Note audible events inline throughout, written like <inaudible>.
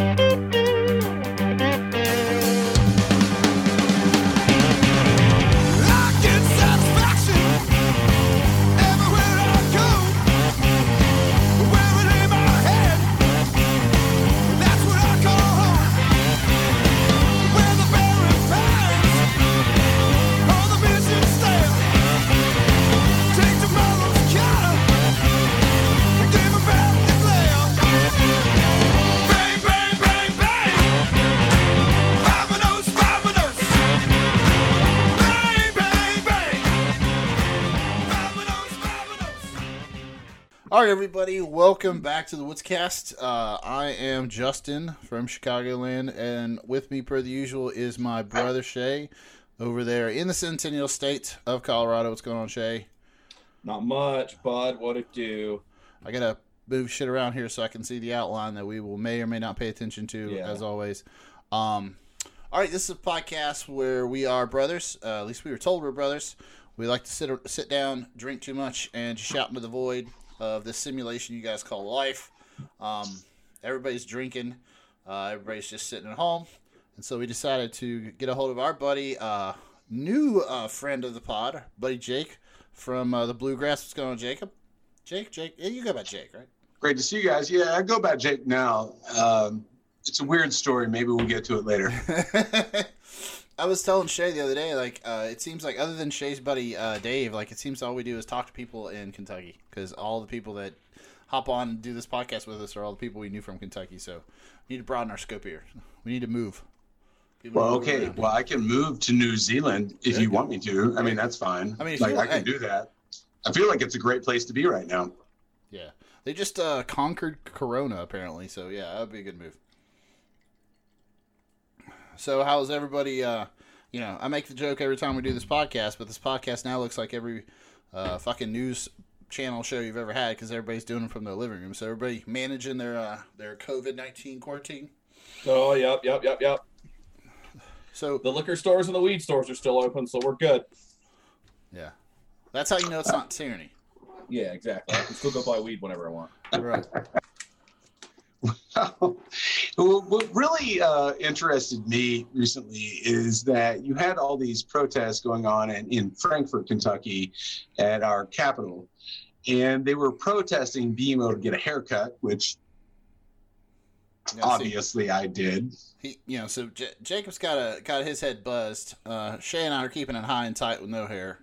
I All right, everybody, welcome back to the Woodscast. Uh, I am Justin from Chicagoland, and with me, per the usual, is my brother Shay over there in the Centennial State of Colorado. What's going on, Shay? Not much, bud. What it do? I gotta move shit around here so I can see the outline that we will may or may not pay attention to, Yeah. as always. Um, all right, this is a podcast where we are brothers. Uh, at least we were told we're brothers. We like to sit sit down, drink too much, and just shout into the void of this simulation you guys call life. Um, everybody's drinking. Uh, everybody's just sitting at home, and so we decided to get a hold of our buddy, uh, new uh, friend of the pod, buddy Jake from uh, the Bluegrass. What's going on, Jacob? Jake, Jake, yeah, you go by Jake, right? Great to see you guys. Yeah, I go by Jake now. Um, it's a weird story. Maybe we'll get to it later. <laughs> I was telling Shay the other day, like, uh, it seems like other than Shay's buddy uh, Dave, like, it seems all we do is talk to people in Kentucky because all the people that hop on and do this podcast with us are all the people we knew from Kentucky. So we need to broaden our scope here. We need to move. People Well, move okay. around. Well, I can move to New Zealand if Yeah. you want me to. I mean, that's fine. I mean, like I can hey. do that. I feel like it's a great place to be right now. Yeah, they just uh, conquered Corona apparently. So yeah, that would be a good move. So how's everybody? Uh, you know, I make the joke every time we do this podcast, but this podcast now looks like every uh, fucking news channel show you've ever had because everybody's doing it from their living room. So everybody managing their uh, their COVID nineteen quarantine. Oh, yep, yep, yep, yep. So The liquor stores and the weed stores are still open, so we're good. yeah, that's how you know it's not tyranny. Yeah, exactly. I can still go buy weed whenever I want. Right. <laughs> Well, what really uh, interested me recently is that you had all these protests going on in, in Frankfort, Kentucky, at our capital, and they were protesting being able to get a haircut, which Yeah, see, obviously I did. he, you know, so J- Jacob's got a got his head buzzed. Uh, Shay and I are keeping it high and tight with no hair.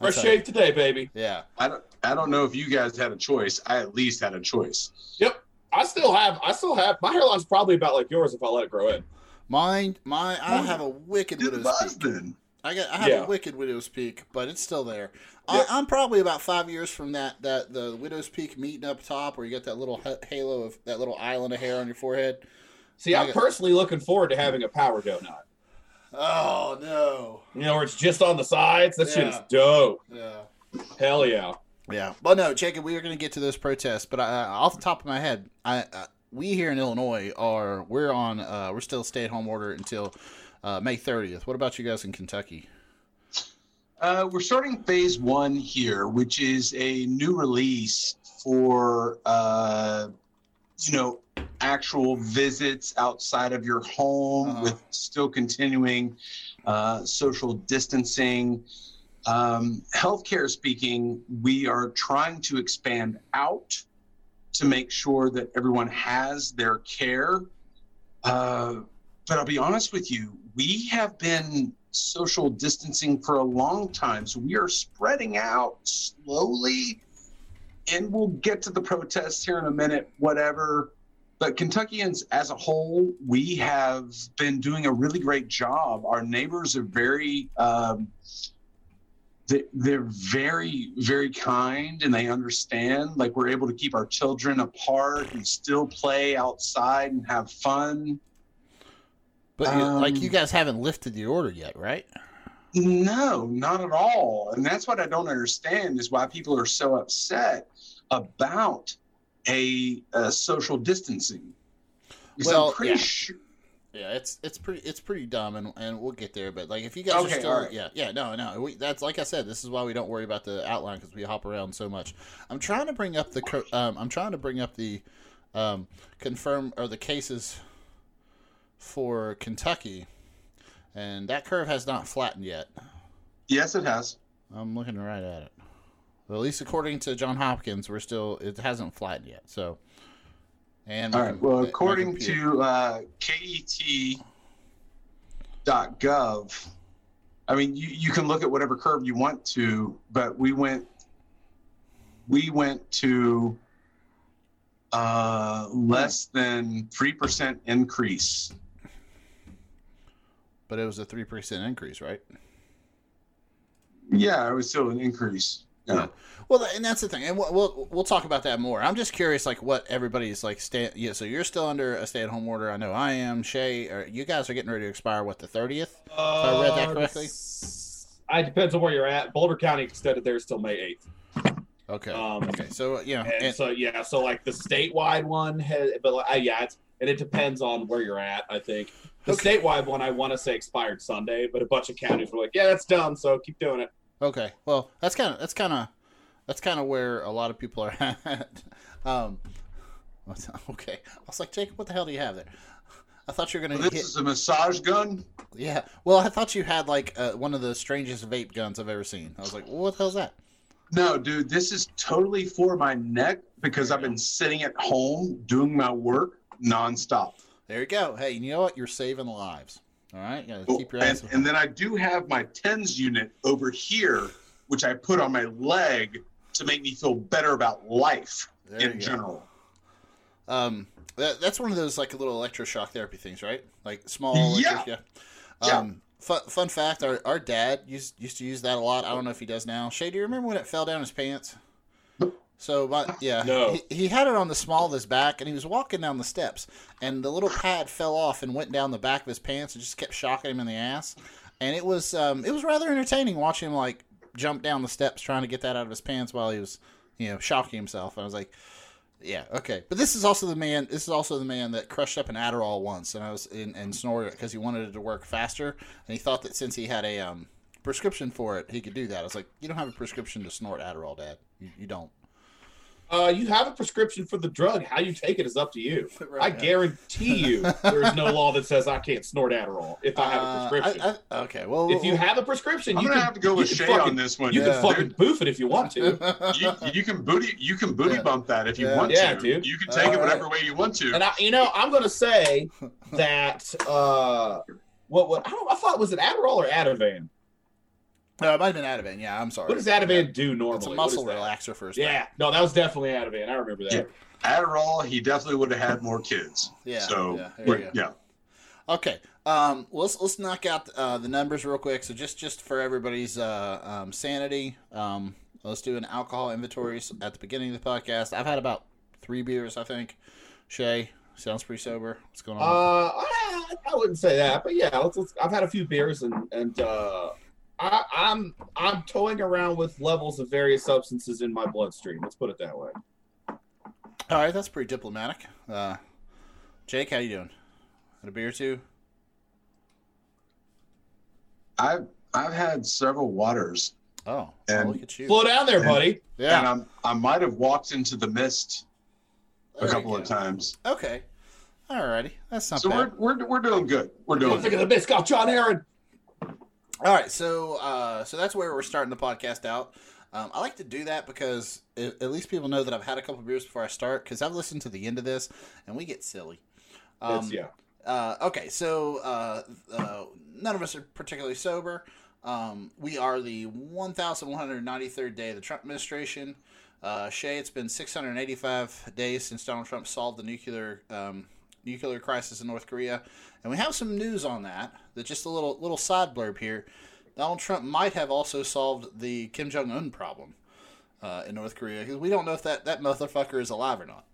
Fresh That's how- shave today, baby. Yeah. I don't, I don't know if you guys had a choice. I at least had a choice. Yep. I still have. I still have. My hairline's probably about like yours if I let it grow in. Mine, my, I have a wicked Dude, widow's peak. then. I got, I have Yeah. a wicked widow's peak, but it's still there. Yeah. I, I'm probably about five years from that, that the widow's peak meeting up top, where you get that little halo of that little island of hair on your forehead. See, I I'm got- personally looking forward to having a power donut. Oh no! You know, where it's just on the sides. That shit is dope. Yeah, Hell yeah. Yeah. Well, no, Jacob, we are going to get to those protests, but I, off the top of my head, I, I we here in Illinois are we're on uh, we're still stay at home order until uh, May 30th. What about you guys in Kentucky? Uh, we're starting phase one here, which is a new release for uh, you know actual visits outside of your home Uh-huh. with still continuing uh, social distancing. Um, healthcare speaking, we are trying to expand out to make sure that everyone has their care. Uh, but I'll be honest with you, we have been social distancing for a long time. So we are spreading out slowly. And we'll get to the protests here in a minute, whatever. But Kentuckians as a whole, we have been doing a really great job. Our neighbors are very, um, they're very, very kind and they understand. Like we're able to keep our children apart and still play outside and have fun. But like Um, you guys haven't lifted the order yet, right? No, not at all. And that's what I don't understand is why people are so upset about a, uh social distancing. Because Well, I'm pretty yeah. sure. Yeah, it's it's pretty it's pretty dumb, and, and we'll get there. But like, if you guys are still, alright. yeah, yeah, no, no, we, that's like I said, this is why we don't worry about the outline because we hop around so much. I'm trying to bring up the um, I'm trying to bring up the um, confirm or the cases for Kentucky, and that curve has not flattened yet. Yes, it has. I'm looking right at it. Well, at least according to John Hopkins, we're still it hasn't flattened yet. So, and All right. Well, according to uh, KET.gov, I mean, you, you can look at whatever curve you want to, but we went we went to uh, less than three percent increase. but it was a three percent increase, right? Yeah, it was still an increase. Yeah. Well, and that's the thing, and we'll, we'll we'll talk about that more. I'm just curious, like what everybody's like. Stay, yeah, so you're still under a stay-at-home order. I know I am. Shay, are, you guys are getting ready to expire. What the thirtieth? I read that correctly? Uh, It depends on where you're at. Boulder County extended theirs till May eighth. Okay. Um, okay. So you know, And, and, so yeah, so like the statewide one has, but like, uh, yeah, it's and it depends on where you're at. I think the Okay. statewide one I want to say expired Sunday, but a bunch of counties were like, yeah, that's done, so keep doing it. Okay. Well, that's kind of that's kind of that's kind of where a lot of people are <laughs> at. um, okay. I was like, Jacob, what the hell do you have there? I thought you were gonna This hit. is a massage gun. Yeah. Well, I thought you had like uh, one of the strangest vape guns I've ever seen. I was like, what the hell's that? No, dude, this is totally for my neck because I've been sitting at home doing my work nonstop. There you go. Hey, you know what? You're saving lives. All right. You gotta Oh, keep your and, and then I do have my TENS unit over here, which I put on my leg to make me feel better about life There in go. general. Um, that, that's one of those like little electroshock therapy things, right? Like small. Yeah. Yeah. yeah. Um, fun, fun fact: our, our dad used used to use that a lot. I don't know if he does now. Shay, do you remember when it fell down his pants? So, my, yeah, No. he, he had it on the small of his back, and he was walking down the steps, and the little pad fell off and went down the back of his pants, and just kept shocking him in the ass. And it was um, it was rather entertaining watching him like jump down the steps trying to get that out of his pants while he was, you know, shocking himself. I was like, yeah, okay. But this is also the man. This is also the man that crushed up an Adderall once, and I was in and snorted it because he wanted it to work faster, and he thought that since he had a um, prescription for it, he could do that. I was like, you don't have a prescription to snort Adderall, Dad. You, you don't. Uh, you have a prescription for the drug. How you take it is up to you. <laughs> Right, I yeah. guarantee you, there is no law that says I can't snort Adderall if I have a Uh, prescription. I- I- okay, well, if you have a prescription, I'm you gonna can, have to go with can Shay fucking- on this one. You Yeah. can fucking boof it if you want to. <laughs> you, you can booty you can booty Yeah. bump that if you Yeah. want Yeah, to. dude. You can take All it right. whatever way you want to. And I, you know, I'm gonna say <laughs> that uh, what what I, don't, I thought was it Adderall or Ativan? Uh, it might have been Ativan. Yeah, I'm sorry. What does Ativan do normally? It's a muscle is that? relaxer first. Yeah, no, that was definitely Ativan. I remember that. Yeah. Adderall, he definitely would have had more kids. Yeah, So yeah, there but- you go. yeah. Okay. Um, let's let's knock out uh, the numbers real quick. So just just for everybody's uh, um, sanity, um, let's do an alcohol inventory at the beginning of the podcast. I've had about three beers, I think. Shay sounds pretty sober. What's going Uh, on? I, I wouldn't say that, but yeah, let's, let's, I've had a few beers and and uh, I, I'm I'm toying around with levels of various substances in my bloodstream. Let's put it that way. All right, that's pretty diplomatic. Uh, Jake, how you doing? Had a beer or two? I've I've had several waters Oh, And- look at you. Slow down there, And- buddy. and Yeah, I'm, I might have walked into the mist there a you couple of times. Okay. Alrighty, that's not So bad. we're, we're we're doing good. We're Don't doing think good. of the Biscoff, John Aaron. All right, so uh, so that's where we're starting the podcast out. Um, I like to do that because it, at least people know that I've had a couple beers before I start because I've listened to the end of this and we get silly. Um, yeah. uh, okay, so uh, uh, none of us are particularly sober. Um, we are the 1,193rd day of the Trump administration. Uh, Shay, it's been 685 days since Donald Trump solved the nuclear um, nuclear crisis in North Korea, and we have some news on that. That just a little little side blurb here. Donald Trump might have also solved the Kim Jong Un problem uh, in North Korea because we don't know if that that motherfucker is alive or not.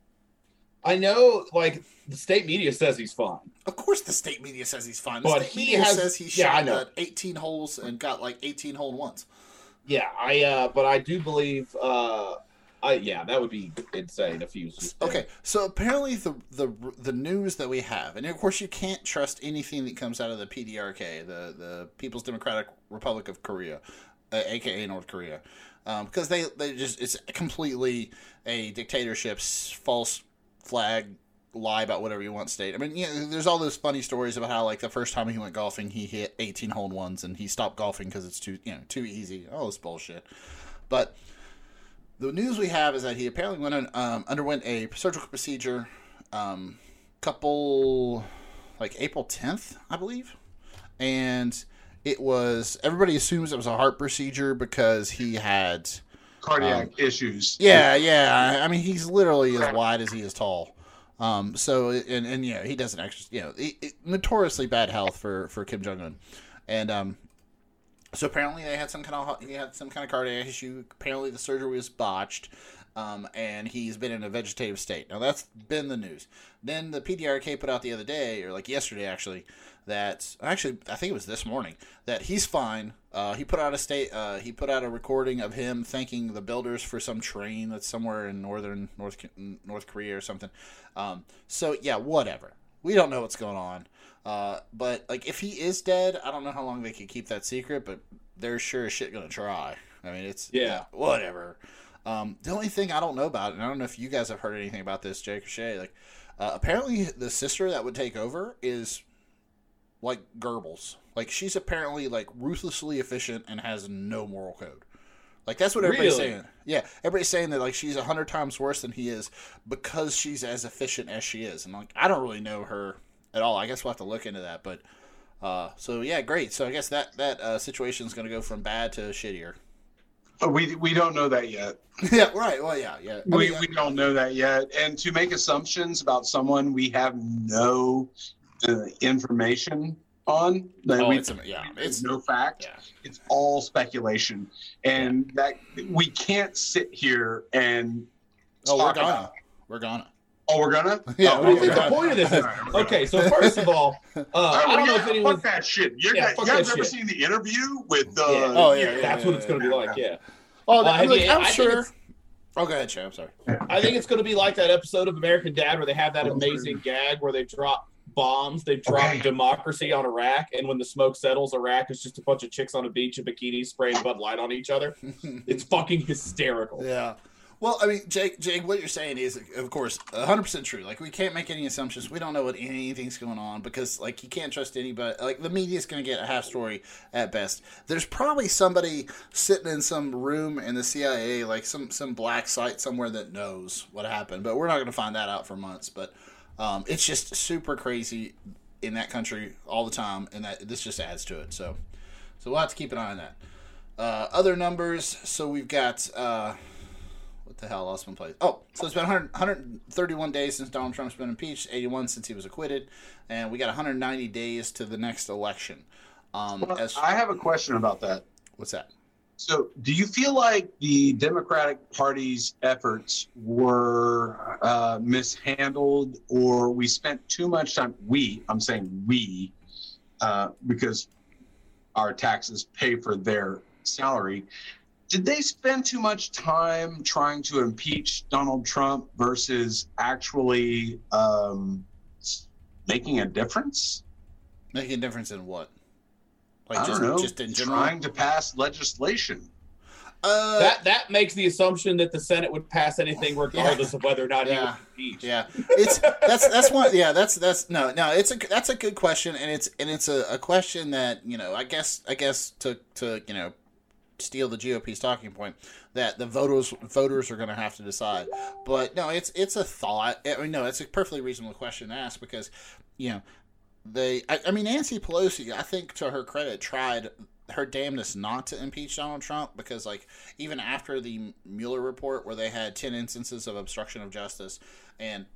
I know, like the state media says he's fine. Of course, the state media says he's fine. The But state he media has- says he yeah, shot uh, 18 holes and got like 18 hole ones. Yeah, I. uh But I do believe. uh I yeah, that would be insane if he was. Okay, so apparently the the the news that we have, and of course you can't trust anything that comes out of the PDRK, the the People's Democratic Republic of Korea, uh, aka North Korea, um, because they they just it's completely a dictatorship's false flag lie about whatever you want state. I mean, yeah, there's all those funny stories about how like the first time he went golfing, he hit 18 hole ones and he stopped golfing because it's too you know too easy. All this bullshit. But the news we have is that he apparently went on, um, underwent a surgical procedure, um, couple like April 10th, I believe, and it was everybody assumes it was a heart procedure because he had Cardiac issues. yeah, yeah. I- mean, he's literally as wide as he is tall. Um, so and and know he doesn't actually you know he, he- notoriously bad health for for Kim Jong Un, and um, so apparently they had some kind of he had some kind of cardiac issue. Apparently the surgery was botched, um, and he's been in a vegetative state. Now that's been the news. Then the PDRK put out the other day, or like yesterday actually, that actually I think it was this morning that he's fine. Uh, he put out a state. Uh, he put out a recording of him thanking the builders for some train that's somewhere in northern North North Korea or something. Um, so yeah, whatever. We don't know what's going on. Uh, but like, if he is dead, I don't know how long they could keep that secret. But they're sure as shit gonna try. I mean, it's Yeah. whatever. Um, the only thing I don't know about, and I don't know if you guys have heard anything about this, Jake or Shay, like uh, apparently the sister that would take over is like Goebbels. Like she's apparently like ruthlessly efficient and has no moral code. Like that's what everybody's Really? saying. Yeah, everybody's saying that like she's a hundred times worse than he is because she's as efficient as she is. And like I don't really know her at all. I guess we'll have to look into that. But uh, so yeah, great. So I guess that that uh, situation is going to go from bad to shittier. But we we don't know that yet. <laughs> yeah, right. Well, yeah, yeah. I we, mean, we don't know that yet. And to make assumptions about someone we have no uh, information on, that oh, we, it's, yeah, it's no fact. yeah. It's all speculation, and that we can't sit here and Oh, we're gonna, we're gonna. Oh, we're gonna. <laughs> Yeah, Oh, What we're think the gonna. point of this is? All right. Okay, so first of all, <laughs> uh, Oh, I don't know if anyone. Fuck that shit. You're Yeah, not- you guys ever shit. seen the interview with? Uh, Yeah. Oh, yeah, yeah, That's what it's going to be like. Yeah. Oh, Uh, I'm, like, I'm I sure. it's- Oh, go ahead, Shay. I'm sorry. I think it's going to be like that episode of American Dad where they have that amazing gag where they drop bombs, they drop Okay. democracy on Iraq, and when the smoke settles, Iraq is just a bunch of chicks on a beach in bikinis spraying Bud Light on each other. <laughs> It's fucking hysterical. Yeah. Well, I mean, Jake, Jake, what you're saying is, of course, 100% true. Like, we can't make any assumptions. We don't know what anything's going on because, like, you can't trust anybody. Like, the media's going to get a half story at best. There's probably somebody sitting in some room in the CIA, like some some black site somewhere that knows what happened. But we're not going to find that out for months. But um, it's just super crazy in that country all the time, and that this just adds to it. So, so we'll have to keep an eye on that. Uh, other numbers. So we've got. Uh, the hell? Lost my place. Oh, so it's been 100, 131 days since Donald Trump's been impeached, 81 since he was acquitted, and we got 190 days to the next election. Um, Well, as I have a question about that. what's that? So, do you feel like the Democratic Party's efforts were uh, mishandled, or we spent too much time? We, I'm saying we, uh, because our taxes pay for their salary. Did they spend too much time trying to impeach Donald Trump versus actually um, making a difference? Making a difference in what? I Like don't know. just in general. trying to pass legislation. Uh, That that makes the assumption that the Senate would pass anything regardless of whether or not he Yeah. was impeached. Yeah, it's that's that's one. Yeah, that's that's no no. It's a that's a good question, and it's and it's a, a question that you know I guess I guess to to you know steal the GOP's talking point that the voters voters are going to have to decide. But no, it's it's a thought. I mean, no, it's a perfectly reasonable question to ask because you know they. I, I mean, Nancy Pelosi, I think to her credit, tried her damnedest not to impeach Donald Trump because like even after the Mueller report where they had 10 instances of obstruction of justice and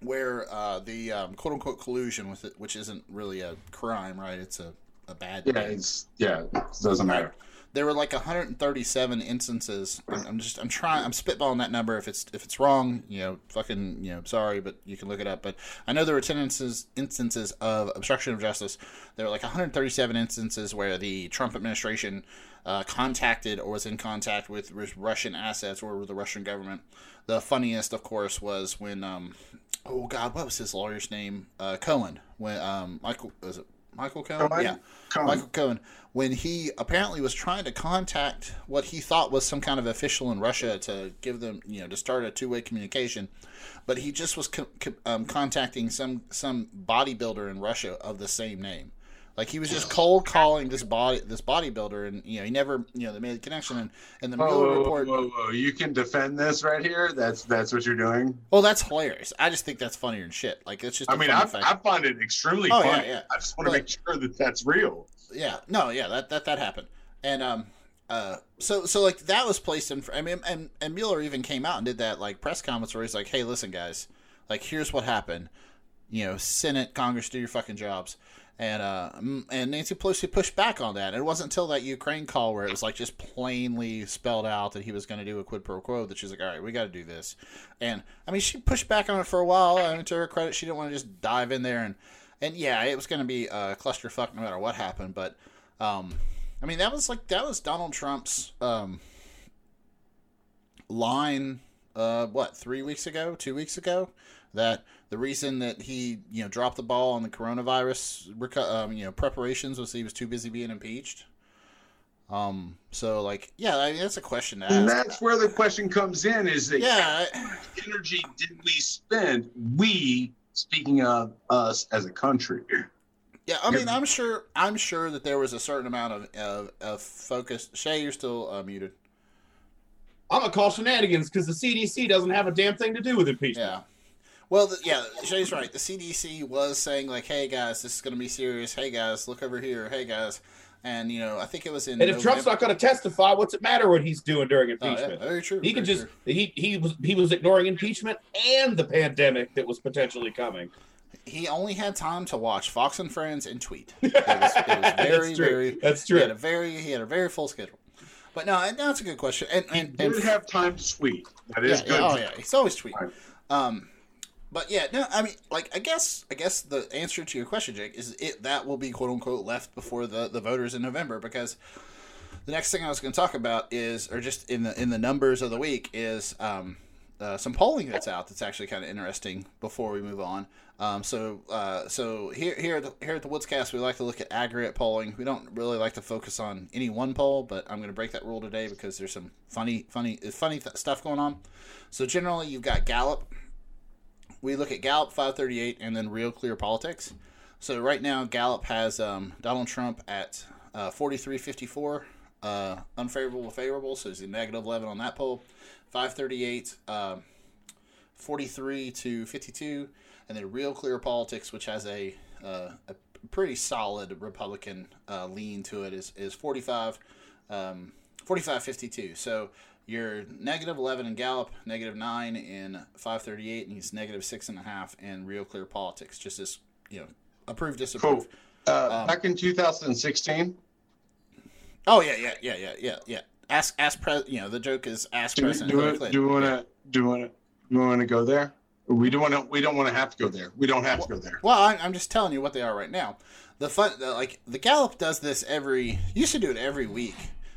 where uh, the um, quote unquote collusion with it, which isn't really a crime, right? It's a, a bad Yeah, thing. it's yeah, it doesn't matter. There were like 137 instances. I'm, just I'm trying I'm spitballing that number. If it's if it's wrong, you know, fucking you know, sorry, but you can look it up. But I know there were 10 instances instances of obstruction of justice. There were like 137 instances where the Trump administration uh, contacted or was in contact with Russian assets or with the Russian government. The funniest, of course, was when um, oh god, what was his lawyer's name? Uh, Cohen. When um, Michael was it Michael Cohen. Cohen? Yeah, Come on. Michael Cohen. When he apparently was trying to contact what he thought was some kind of official in Russia to give them, you know, to start a two way communication, but he just was co- co- um, contacting some some bodybuilder in Russia of the same name. Like he was just cold calling this body this bodybuilder, and you know he never you know they made a connection. And, and the Whoa, Mueller whoa, report. whoa, whoa. You can defend this right here. That's that's what you're doing. Well, that's hilarious. I just think that's funnier than shit. Like it's just. I mean, I, I find it extremely Oh, yeah, funny. yeah. I just want to make sure that that's real. yeah no yeah that that that happened and um uh so so like that was placed in i mean and and mueller even came out and did that like press conference where he's like hey listen guys like here's what happened you know senate congress do your fucking jobs and uh and nancy pelosi pushed back on that it wasn't until that ukraine call where it was like just plainly spelled out that he was going to do a quid pro quo that she's like all right we got to do this and i mean she pushed back on it for a while and to her credit she didn't want to just dive in there and and yeah, it was going to be a clusterfuck no matter what happened. But um, I mean, that was like that was Donald Trump's um, line. Uh, what three weeks ago, two weeks ago, that the reason that he you know dropped the ball on the coronavirus reco- um, you know preparations was he was too busy being impeached. Um. So like, yeah, I mean, that's a question to ask. And that's where the question comes in: is that yeah, how much energy did we spend? We, speaking of us as a country, Yeah, I mean, I'm sure. I'm sure that there was a certain amount of of, of focus. Shay, you're still uh, muted. I'm gonna call shenanigans because the CDC doesn't have a damn thing to do with impeachment. Yeah. Well, the, yeah, Shay's right. The CDC was saying like, "Hey guys, this is going to be serious. Hey guys, look over here. Hey guys," and you know, I think it was in. And if Trump's not going to testify, what's it matter what he's doing during Oh, yeah, impeachment? very true. He can very just true. he he was he was ignoring impeachment and the pandemic that was potentially coming. He only had time to watch Fox and Friends and tweet. <laughs> It was, it was very, That's true. very. That's He had a very, he had a very full schedule. But no, and that's a good question. And he did and have time to tweet. That yeah, is yeah, good. oh yeah, he's always tweeting. Um, but yeah, no, I mean, like, I guess, I guess the answer to your question, Jake, is it that will be quote unquote left before the the voters in November because the next thing I was going to talk about is, or just in the in the numbers of the week is um, uh, some polling that's out that's actually kind of interesting. Before we move on, um, so uh, so here here at the, here at the Woodscast, we like to look at aggregate polling. We don't really like to focus on any one poll, but I'm going to break that rule today because there's some funny funny funny th- stuff going on. So generally, you've got Gallup. We look at Gallup 538 and then Real Clear Politics. So right now, Gallup has um, Donald Trump at uh, 43.54, uh, unfavorable favorable, so he's a negative 11 on that poll. 538, um, 43 to 52, and then Real Clear Politics, which has a uh, a pretty solid Republican uh, lean to it, is is 45, um, 45 52. So you're negative 11 in Gallup, negative 9 in 538, and he's negative 6.5 in Real Clear Politics. Just as, you know, approve, disapprove. Cool. Uh, Um, back in 2016, Oh, yeah, yeah, yeah, yeah, yeah, yeah. Ask, ask, pre- you know, the joke is ask do, President do, Hillary do we want to do we want to do we want to go there? We don't want to. We don't want to have to go there. We don't have to go there. Well, I, I'm just telling you what they are right now. The fun, the, like the Gallup does this every. Used to do it every week.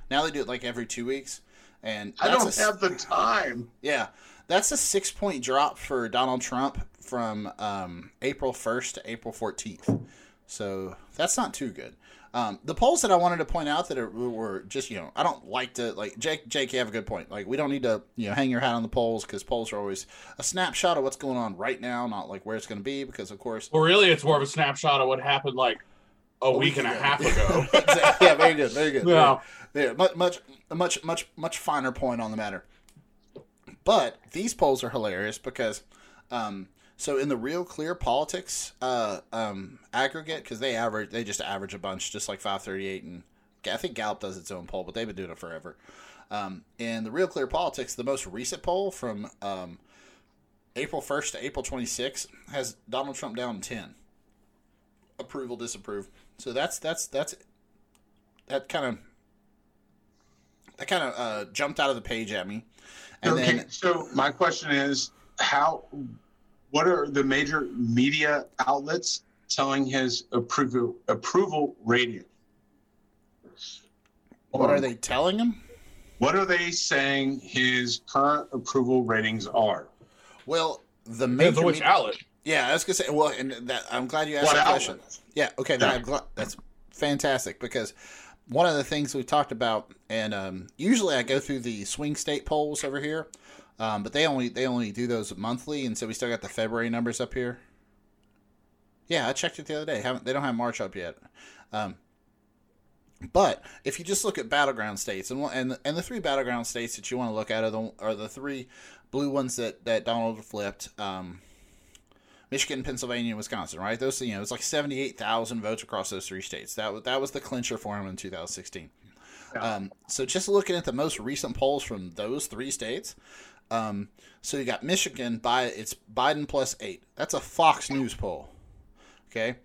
Now they do it like every two weeks, and I don't a s- have the time. Yeah, that's a six point drop for Donald Trump from um, April 1st to April 14th. So that's not too good. Um, the polls that I wanted to point out that are, were just, you know, I don't like to, like, Jake, Jake, you have a good point. Like, we don't need to, you know, hang your hat on the polls because polls are always a snapshot of what's going on right now, not like where it's going to be because, of course, Well, really, it's more of a snapshot of what happened like a, week, and a half ago. <laughs> Yeah, very good, very good. <laughs> Yeah. Very, much, much, much, much, much finer point on the matter. But these polls are hilarious because, um, so in the real clear politics uh, um, aggregate, because they average, they just average a bunch, just like 538, and I think Gallup does its own poll, but they've been doing it forever. Um, in the real clear politics, the most recent poll from um, April 1st to April 26th has Donald Trump down 10. Approval, disapprove. So that's that's that's that kind of that kind of uh, jumped out of the page at me. And okay, then so my question is, how? What are the major media outlets telling his approval approval rating? what are they telling him? What are they saying his current approval ratings are? Well, the major on which me- outlet. Yeah, I was gonna say. Well, and that I'm glad you asked What that outlet? question. Yeah, okay, then Yeah. I'm glad, that's fantastic because one of the things we've talked about, and um, usually I go through the swing state polls over here, um, but they only they only do those monthly, and so we still got the February numbers up here. Yeah, I checked it the other day. Haven't they don't have March up yet. Um, but if you just look at battleground states, and and and the three battleground states that you want to look at are the are the three blue ones that that Donald flipped. Um, Michigan, Pennsylvania, and Wisconsin, right? Those, you know, it's like seventy-eight thousand votes across those three states. That was that was the clincher for him in two thousand sixteen. Um, so just looking at the most recent polls from those three states, um, so you got Michigan by it's Biden plus eight. That's a Fox News poll. Okay,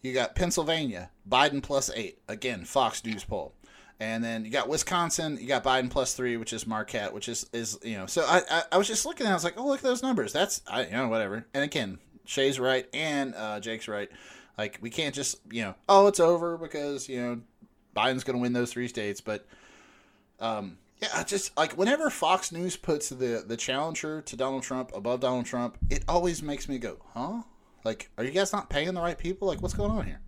you got Pennsylvania Biden plus eight. Again, Fox News poll. And then you got Wisconsin, you got Biden plus three, which is Marquette, which is is you know. So I I, I was just looking at, it, I was like, oh look at those numbers. That's I you know whatever. And again, Shay's right and uh, Jake's right. Like we can't just you know oh it's over because you know Biden's going to win those three states, but um yeah, just like whenever Fox News puts the the challenger to Donald Trump above Donald Trump, it always makes me go, huh? Like, are you guys not paying the right people? Like, what's going on here?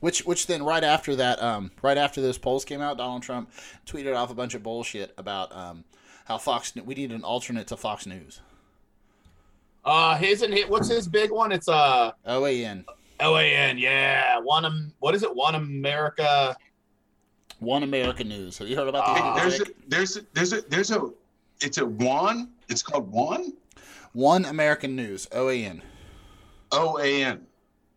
Which, which then right after that, um, right after those polls came out, Donald Trump tweeted off a bunch of bullshit about um, how Fox we need an alternate to Fox News. Uh, his and his, what's his big one? It's uh OAN, OAN. Yeah, one. Am- What is it? One America. One American News. Have you heard about the There's a, there's a, there's a there's a it's a one. It's called one. One American News, OAN. O A N.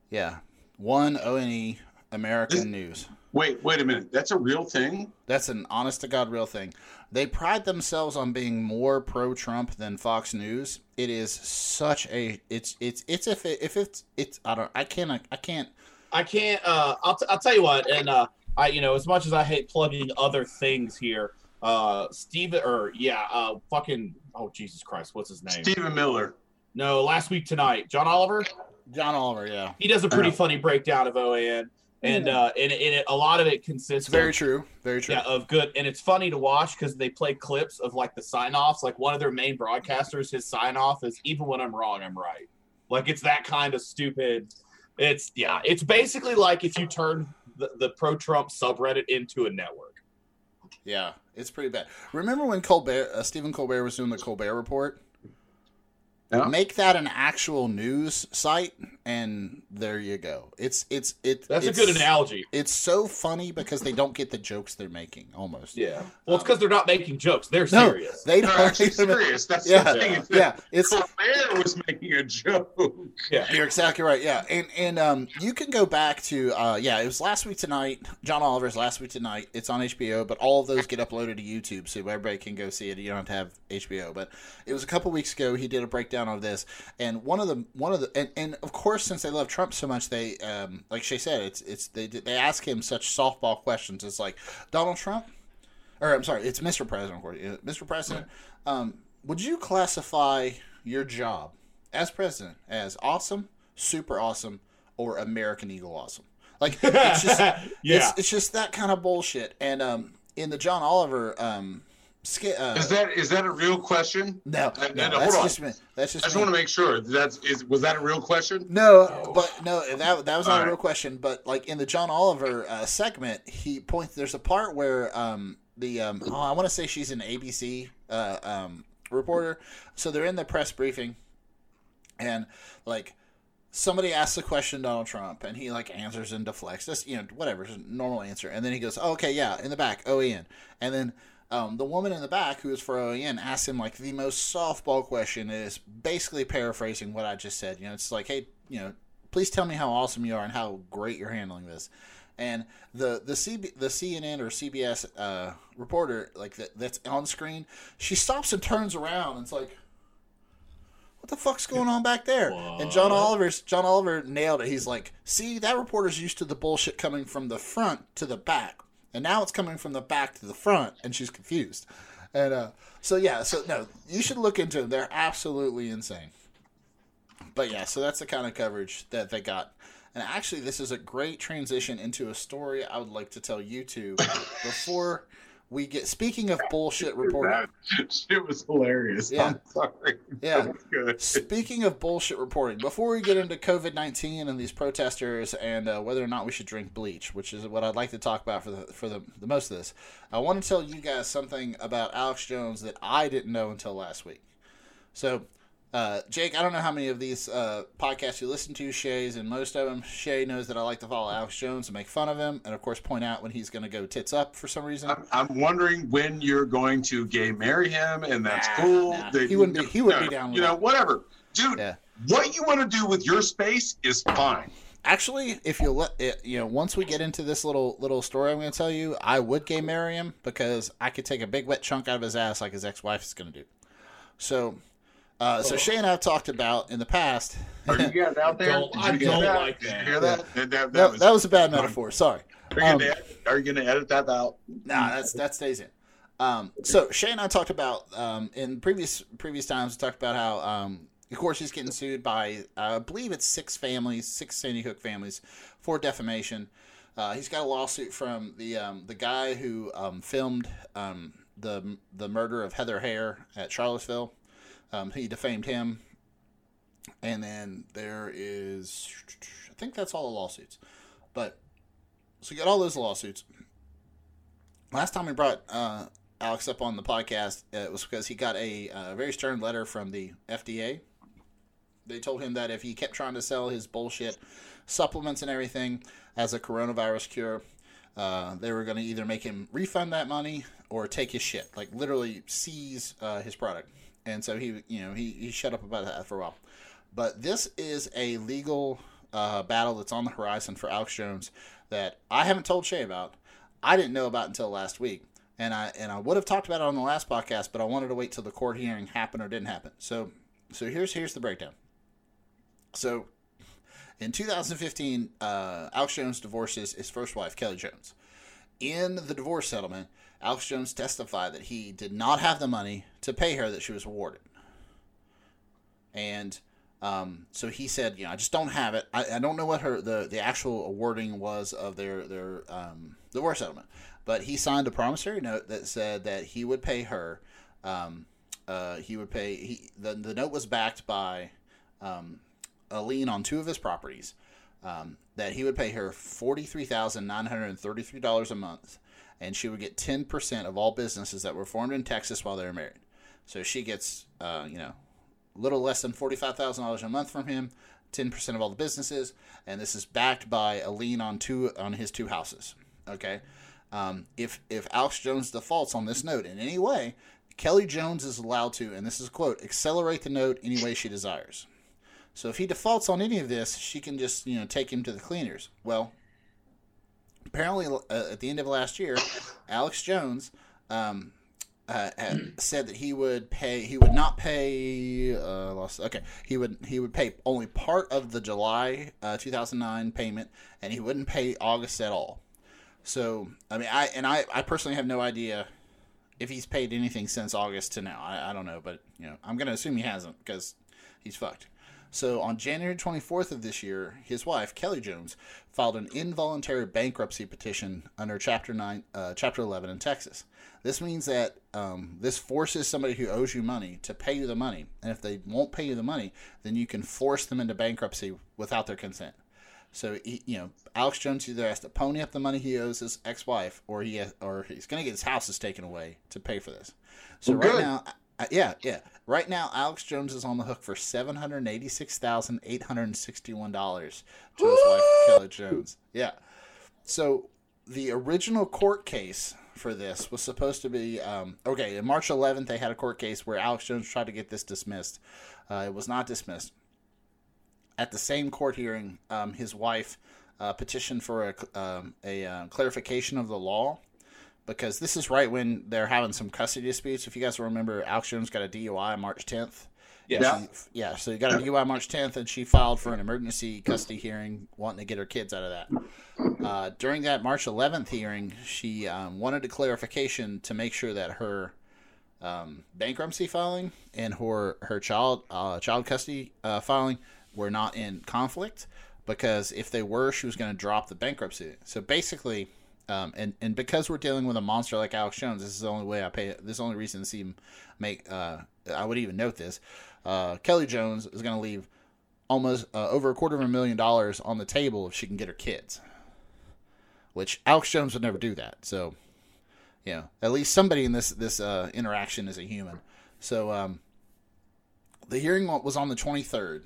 Yeah, one O N E American News. Wait, wait a minute. That's a real thing. That's an honest to God real thing. They pride themselves on being more pro Trump than Fox News. It is such a it's it's it's if it, if it's it's I don't I can't I can't I can't. Uh, I'll, t- I'll tell you what. And uh, I, you know, as much as I hate plugging other things here, uh, Steve or yeah, uh, fucking. Oh Jesus Christ, what's his name? Stephen Miller. No, last week tonight, John Oliver. John Oliver. Yeah, He does a pretty funny breakdown of OAN, and uh, and, and it, a lot of it consists it's very of, true. Very true. yeah of good, and it's funny to watch because they play clips of like the sign offs. Like one of their main broadcasters, his sign off is "Even when I'm wrong, I'm right." Like it's that kind of stupid. It's yeah, it's basically like if you turn the, the pro Trump subreddit into a network. Yeah, it's pretty bad. Remember when Colbert, uh, Stephen Colbert was doing the Colbert Report? Yeah. Make that an actual news site, and there you go. It's it's it. That's it's, a good analogy. It's so funny because they don't get the jokes they're making. Almost. Yeah. Well, it's because they're not making jokes. They're No, serious. they They're actually serious. That's Yeah. the thing. It's that Yeah, it's Colbert was making a joke. Yeah. You're exactly right. Yeah, and and um, you can go back to uh, yeah, it was last week tonight. John Oliver's last week tonight. It's on HBO, but all of those get uploaded to YouTube, so everybody can go see it. You don't have to have HBO, but it was a couple weeks ago. He did a breakdown of this, and one of the one of the and, and of course, since they love Trump so much, they um, like Shay said, it's it's they they ask him such softball questions. It's like Donald Trump, or I'm sorry, it's Mr. President. of course. Mr. President, um, would you classify your job as president as awesome, super awesome, or American Eagle awesome? Like it's just <laughs> yeah. it's, it's just that kind of bullshit. And um, in the John Oliver um, uh, Is that is that a real question? no, Uh, no, no, no, that's hold on. just. That's just I just me. want to make sure that's is was that a real question? No, but no, that that was not All a right. real question. But like in the John Oliver uh, segment, he points. There's a part where um the um oh I want to say she's an ABC uh um reporter. So they're in the press briefing, and like somebody asks a question Donald Trump, and he like answers and deflects. Just you know whatever, just normal answer. And then he goes, oh, okay, yeah, in the back, OEN, and then. Um, the woman in the back who is for OEN asks him like the most softball question is basically paraphrasing what I just said. You know, it's like, hey, you know, please tell me how awesome you are and how great you're handling this. And the the CB, the CNN or CBS uh, reporter like that that's on screen, she stops and turns around and it's like, what the fuck's going on back there? And John What? Oliver's John Oliver nailed it. He's like, see, that reporter's used to the bullshit coming from the front to the back, and now it's coming from the back to the front, and she's confused. And uh, so yeah, so no, you should look into them. They're absolutely insane. But yeah, so that's the kind of coverage that they got. And actually, this is a great transition into a story I would like to tell you two <coughs> before we get speaking of bullshit <laughs> reporting. That shit was hilarious. Yeah. I'm sorry. Yeah. That was good. Speaking of bullshit reporting, before we get into COVID nineteen and these protesters and uh, whether or not we should drink bleach, which is what I'd like to talk about for the for the, the most of this, I want to tell you guys something about Alex Jones that I didn't know until last week. So, uh, Jake, I don't know how many of these uh, podcasts you listen to, Shay's, and most of them. Shay knows that I like to follow Alex Jones and make fun of him, and of course point out when he's going to go tits up for some reason. I'm, I'm wondering when you're going to gay marry him, and that's Nah, cool. nah. He wouldn't be- he wouldn't be down with You know, that. whatever, dude. Yeah. What you want to do with your space is fine. Actually, if you let it, you know, once we get into this little little story, I'm going to tell you, I would gay marry him because I could take a big wet chunk out of his ass like his ex-wife is going to do. So, uh, so Shay and I have talked about in the past. Are you guys out there? Don't- Did I get don't that? like Did that. you hear that? That, that, That, that was a bad metaphor. Sorry. Are you, um, gonna, edit- are you gonna edit that out? Nah, that's that stays in. Um, so Shay and I talked about um, in previous previous times. We talked about how, um, of course, he's getting sued by uh, I believe it's six families, six Sandy Hook families, for defamation. Uh, he's got a lawsuit from the um, the guy who um, filmed um, the the murder of Heather Heyer at Charlottesville. Um, he defamed him, and then there is I think that's all the lawsuits. But so you got all those lawsuits last time we brought uh, Alex up on the podcast, uh, it was because he got a uh, very stern letter from the FDA. They told him that if he kept trying to sell his bullshit supplements and everything as a coronavirus cure, uh, they were going to either make him refund that money or take his shit, like literally seize uh, his product. And so he, you know, he, he shut up about that for a while. But this is a legal uh, battle that's on the horizon for Alex Jones that I haven't told Shay about. I didn't know about until last week, and I and I would have talked about it on the last podcast, but I wanted to wait till the court hearing happened or didn't happen. So, so here's here's the breakdown. So, in 2015, uh, Alex Jones divorces his first wife, Kelly Jones. In the divorce settlement, Alex Jones testified that he did not have the money to pay her that she was awarded, and um, so he said, you know, I just don't have it. I, I don't know what her the, the actual awarding was of their their um, divorce settlement, but he signed a promissory note that said that he would pay her. Um, uh, he would pay. He the the note was backed by um, a lien on two of his properties. Um, that he would pay her forty three thousand nine hundred and thirty three dollars a month, and she would get ten percent of all businesses that were formed in Texas while they were married. So she gets, uh, you know, a little less than forty-five thousand dollars a month from him, ten percent of all the businesses, and this is backed by a lien on two on his two houses. Okay, um, if if Alex Jones defaults on this note in any way, Kelly Jones is allowed to, and this is quote, accelerate the note any way she desires. So if he defaults on any of this, she can just you know take him to the cleaners. Well, apparently uh, at the end of last year, Alex Jones. Um, uh, said that he would pay. He would not pay. Uh, lost. Okay, he would. He would pay only part of the July uh, 2009 payment, and he wouldn't pay August at all. So I mean, I and I, I personally have no idea if he's paid anything since August to now. I, I don't know, but you know, I'm gonna assume he hasn't because he's fucked. So on January 24th of this year, his wife Kelly Jones filed an involuntary bankruptcy petition under Chapter Nine, uh, Chapter 11 in Texas. This means that um, this forces somebody who owes you money to pay you the money, and if they won't pay you the money, then you can force them into bankruptcy without their consent. So he, you know, Alex Jones either has to pony up the money he owes his ex-wife, or he has, or he's going to get his houses taken away to pay for this. So Well, right good. now, uh, yeah, yeah, right now Alex Jones is on the hook for seven hundred eighty-six thousand eight hundred sixty-one dollars to his wife Kelly Jones. Yeah. So the original court case for this was supposed to be um, okay. In March 11th, they had a court case where Alex Jones tried to get this dismissed. Uh, it was not dismissed. At the same court hearing, um, his wife uh, petitioned for a, um, a uh, clarification of the law because this is right when they're having some custody disputes. If you guys remember, Alex Jones got a DUI March 10th. Yes. Yeah. She- yeah, so he got a DUI March 10th, and she filed for an emergency custody hearing, wanting to get her kids out of that. Uh, during that March 11th hearing, she um, wanted a clarification to make sure that her um, bankruptcy filing and her her child uh, child custody uh, filing were not in conflict, because if they were, she was going to drop the bankruptcy. So basically, Um, and and because we're dealing with a monster like Alex Jones, this is the only way I pay. This is the only reason to see him make. Uh, I would even note this. Uh, Kelly Jones is going to leave almost uh, over a quarter of a million dollars on the table if she can get her kids. Which Alex Jones would never do that. So, you know, at least somebody in this this uh, interaction is a human. So, um, the hearing was on the 23rd,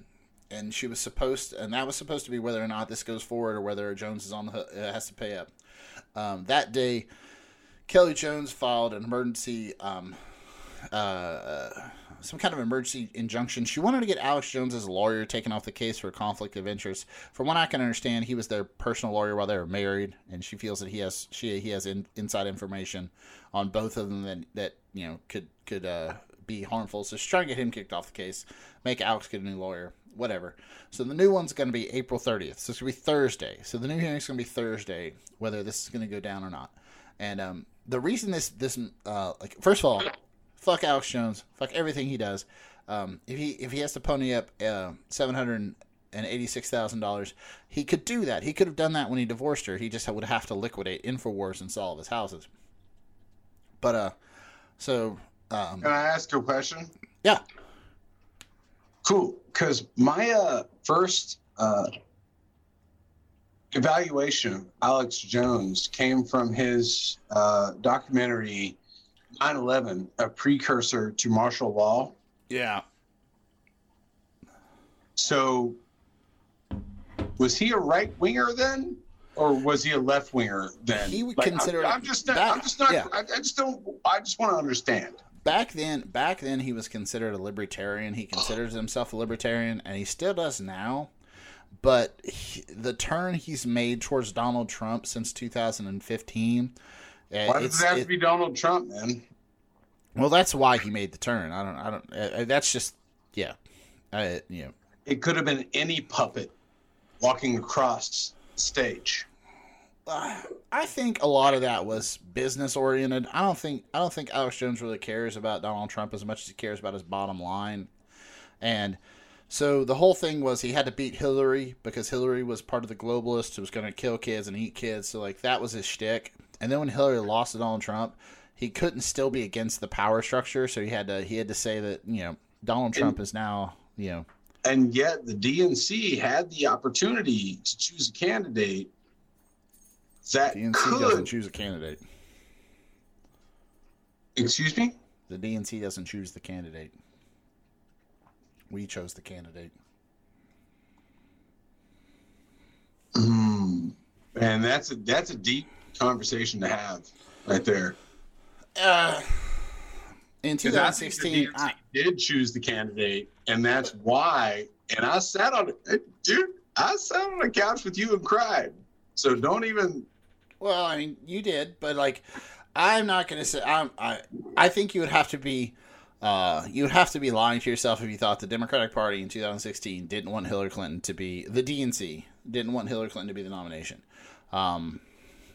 and she was supposed, and that was supposed to be whether or not this goes forward or whether Jones is on the hook, uh, has to pay up. Um, that day, Kelly Jones filed an emergency, um, uh, some kind of emergency injunction. She wanted to get Alex Jones as a lawyer taken off the case for conflict of interest. From what I can understand, he was their personal lawyer while they were married, and she feels that he has she he has in, inside information on both of them that that you know could could uh, be harmful. So she's trying to get him kicked off the case, make Alex get a new lawyer, whatever. So the new one's going to be April 30th. So it's going to be Thursday. So the new hearing's going to be Thursday, whether this is going to go down or not. And um, the reason this this uh, like first of all, fuck Alex Jones, fuck everything he does. Um, if he if he has to pony up uh, seven hundred and eighty six thousand dollars, he could do that. He could have done that when he divorced her. He just would have to liquidate Infowars and sell all of his houses. But uh, so um, Can I ask a question? yeah, Cool, because my uh, first uh, evaluation of Alex Jones came from his uh, documentary 9/11, a precursor to martial law. yeah. So, was he a right winger then, or was he a left winger then? He would Like, consider I'm, I'm just not. that- I'm just not. yeah. I, I just don't. I just want to understand. Back then back then he was considered a libertarian. He considers himself a libertarian and he still does now. But he, the turn he's made towards donald trump since 2015 uh, Why does it have it- to be Donald Trump, man? well that's why he made the turn. I don't i don't uh, that's just yeah. I, you know It could have been any puppet walking across stage. I think a lot of that was business oriented. I don't think I don't think Alex Jones really cares about Donald Trump as much as he cares about his bottom line. And so the whole thing was he had to beat Hillary because Hillary was part of the globalists who was going to kill kids and eat kids. So like that was his shtick. And then when Hillary lost to Donald Trump, he couldn't still be against the power structure. So he had to he had to say that you know Donald Trump is now you know And yet the DNC had the opportunity to choose a candidate that DNC could. doesn't choose a candidate. Excuse me. The DNC doesn't choose the candidate. We chose the candidate. Mm. And that's a that's a deep conversation to have right there. Uh, in 'Cause I think the 2016, DNC I, did choose the candidate, and that's why. And I sat on it, dude. I sat on the couch with you and cried. So don't even. Well, I mean, you did, but like, I'm not gonna say. I'm, I I think you would have to be. Uh, you would have to be lying to yourself if you thought the Democratic Party in 2016 didn't want Hillary Clinton to be the DNC didn't want Hillary Clinton to be the nomination. Um,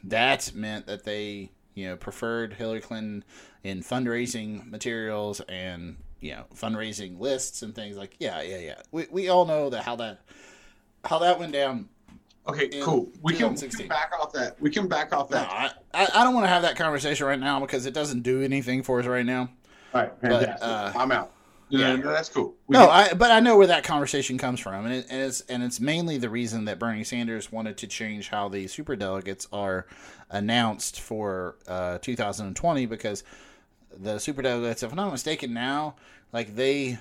that meant that they, you know, preferred Hillary Clinton in fundraising materials and you know fundraising lists and things like yeah, yeah, yeah. We we all know that how that how that went down. Okay, In cool. We can, we can back off that. We can back off that. I, I I don't want to have that conversation right now because it doesn't do anything for us right now. All right, But, uh, I'm out. yeah. Yeah, no, that's cool. We No, can- I but I know where that conversation comes from, and, it, and it's and it's mainly the reason that Bernie Sanders wanted to change how the super delegates are announced for uh, 2020 because the super delegates, if I'm not mistaken, now like they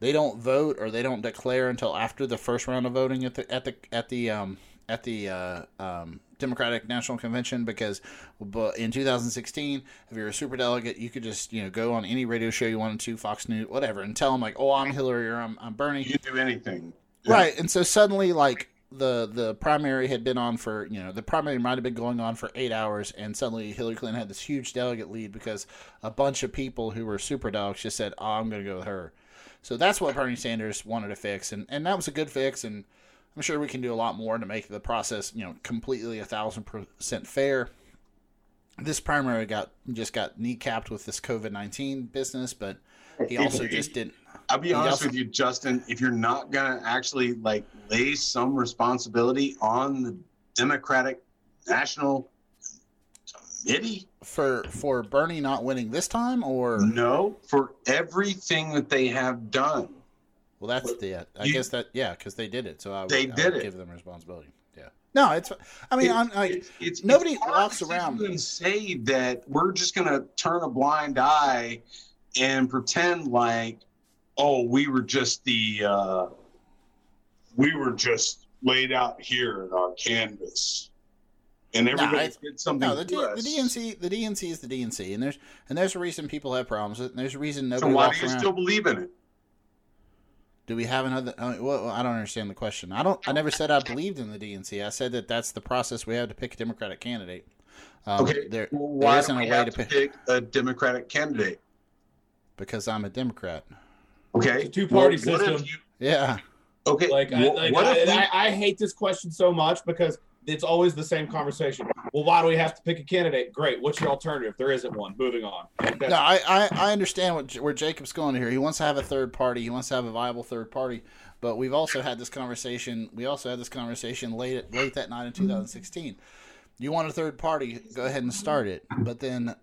they don't vote or they don't declare until after the first round of voting at the at the at the um, at the uh, um, Democratic National Convention because in 2016 if you're a super delegate you could just you know go on any radio show you wanted to Fox News whatever and tell them like oh I'm Hillary or I'm, I'm Bernie you can do anything. Yeah. right and so suddenly like the the primary had been on for you know the primary might have been going on for eight hours and suddenly Hillary Clinton had this huge delegate lead because a bunch of people who were super dogs just said oh I'm going to go with her so that's what Bernie Sanders wanted to fix and and that was a good fix and I'm sure we can do a lot more to make the process you know completely a thousand percent fair this primary got just got kneecapped with this COVID nineteen business, but he also just didn't. I'll be honest also- with you, Justin. If you're not gonna actually like lay some responsibility on the Democratic National committee. for for Bernie not winning this time, or No, for everything that they have done. well, that's the I You- guess that yeah, because they did it, so I would, They I would did it. give them responsibility. Yeah, no, it's I mean It- I'm like it's, it's, nobody it's walks around- and say that we're just going to turn a blind eye and pretend like, oh, we were just the, uh, we were just laid out here in our canvas, and everybody it's- did something no the, to D, the DNC the DNC is the DNC, and there's and there's a reason people have problems with it, and there's a reason nobody. So nobody why walks do you around. still believe in it? Do we have another? I, well, I don't understand the question. I don't. I never said I believed in the DNC. I said that that's the process we have to pick a Democratic candidate. Um, Okay, There, well, why isn't do a way have to to pick pick a Democratic candidate? because I'm a Democrat. Okay, two-party Well, system. you- Yeah, okay, Like, I, like what I, if we- I, I hate this question so much because it's always the same conversation. Well, why do we have to pick a candidate? Great. What's your alternative? There isn't one. Moving on. No, I, I, I understand what where Jacob's going here. He wants to have a third party. He wants to have a viable third party. But we've also had this conversation. We also had this conversation late late that night in 2016. You want a third party? Go ahead and start it. But then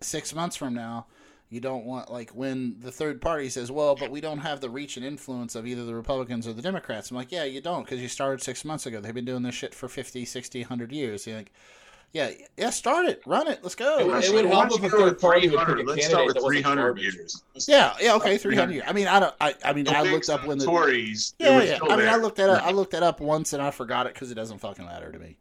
six months from now, you don't want like when the third party says, "Well, but we don't have the reach and influence of either the Republicans or the Democrats." I'm like, "Yeah, you don't because you started six months ago. They've been doing this shit for 50, 60, 100 years." You're like, "Yeah, yeah, start it, run it, let's go." It would- Let's- it would help if a third with party would 300? pick a Let's candidate start with 300 garbage. years. Let's Yeah, yeah, okay, 300. three hundred. I mean, I don't. I, I mean, Don't I looked up when the Tories. yeah, yeah. I mean, I looked that up. I looked that up once and I forgot it because it doesn't fucking matter to me.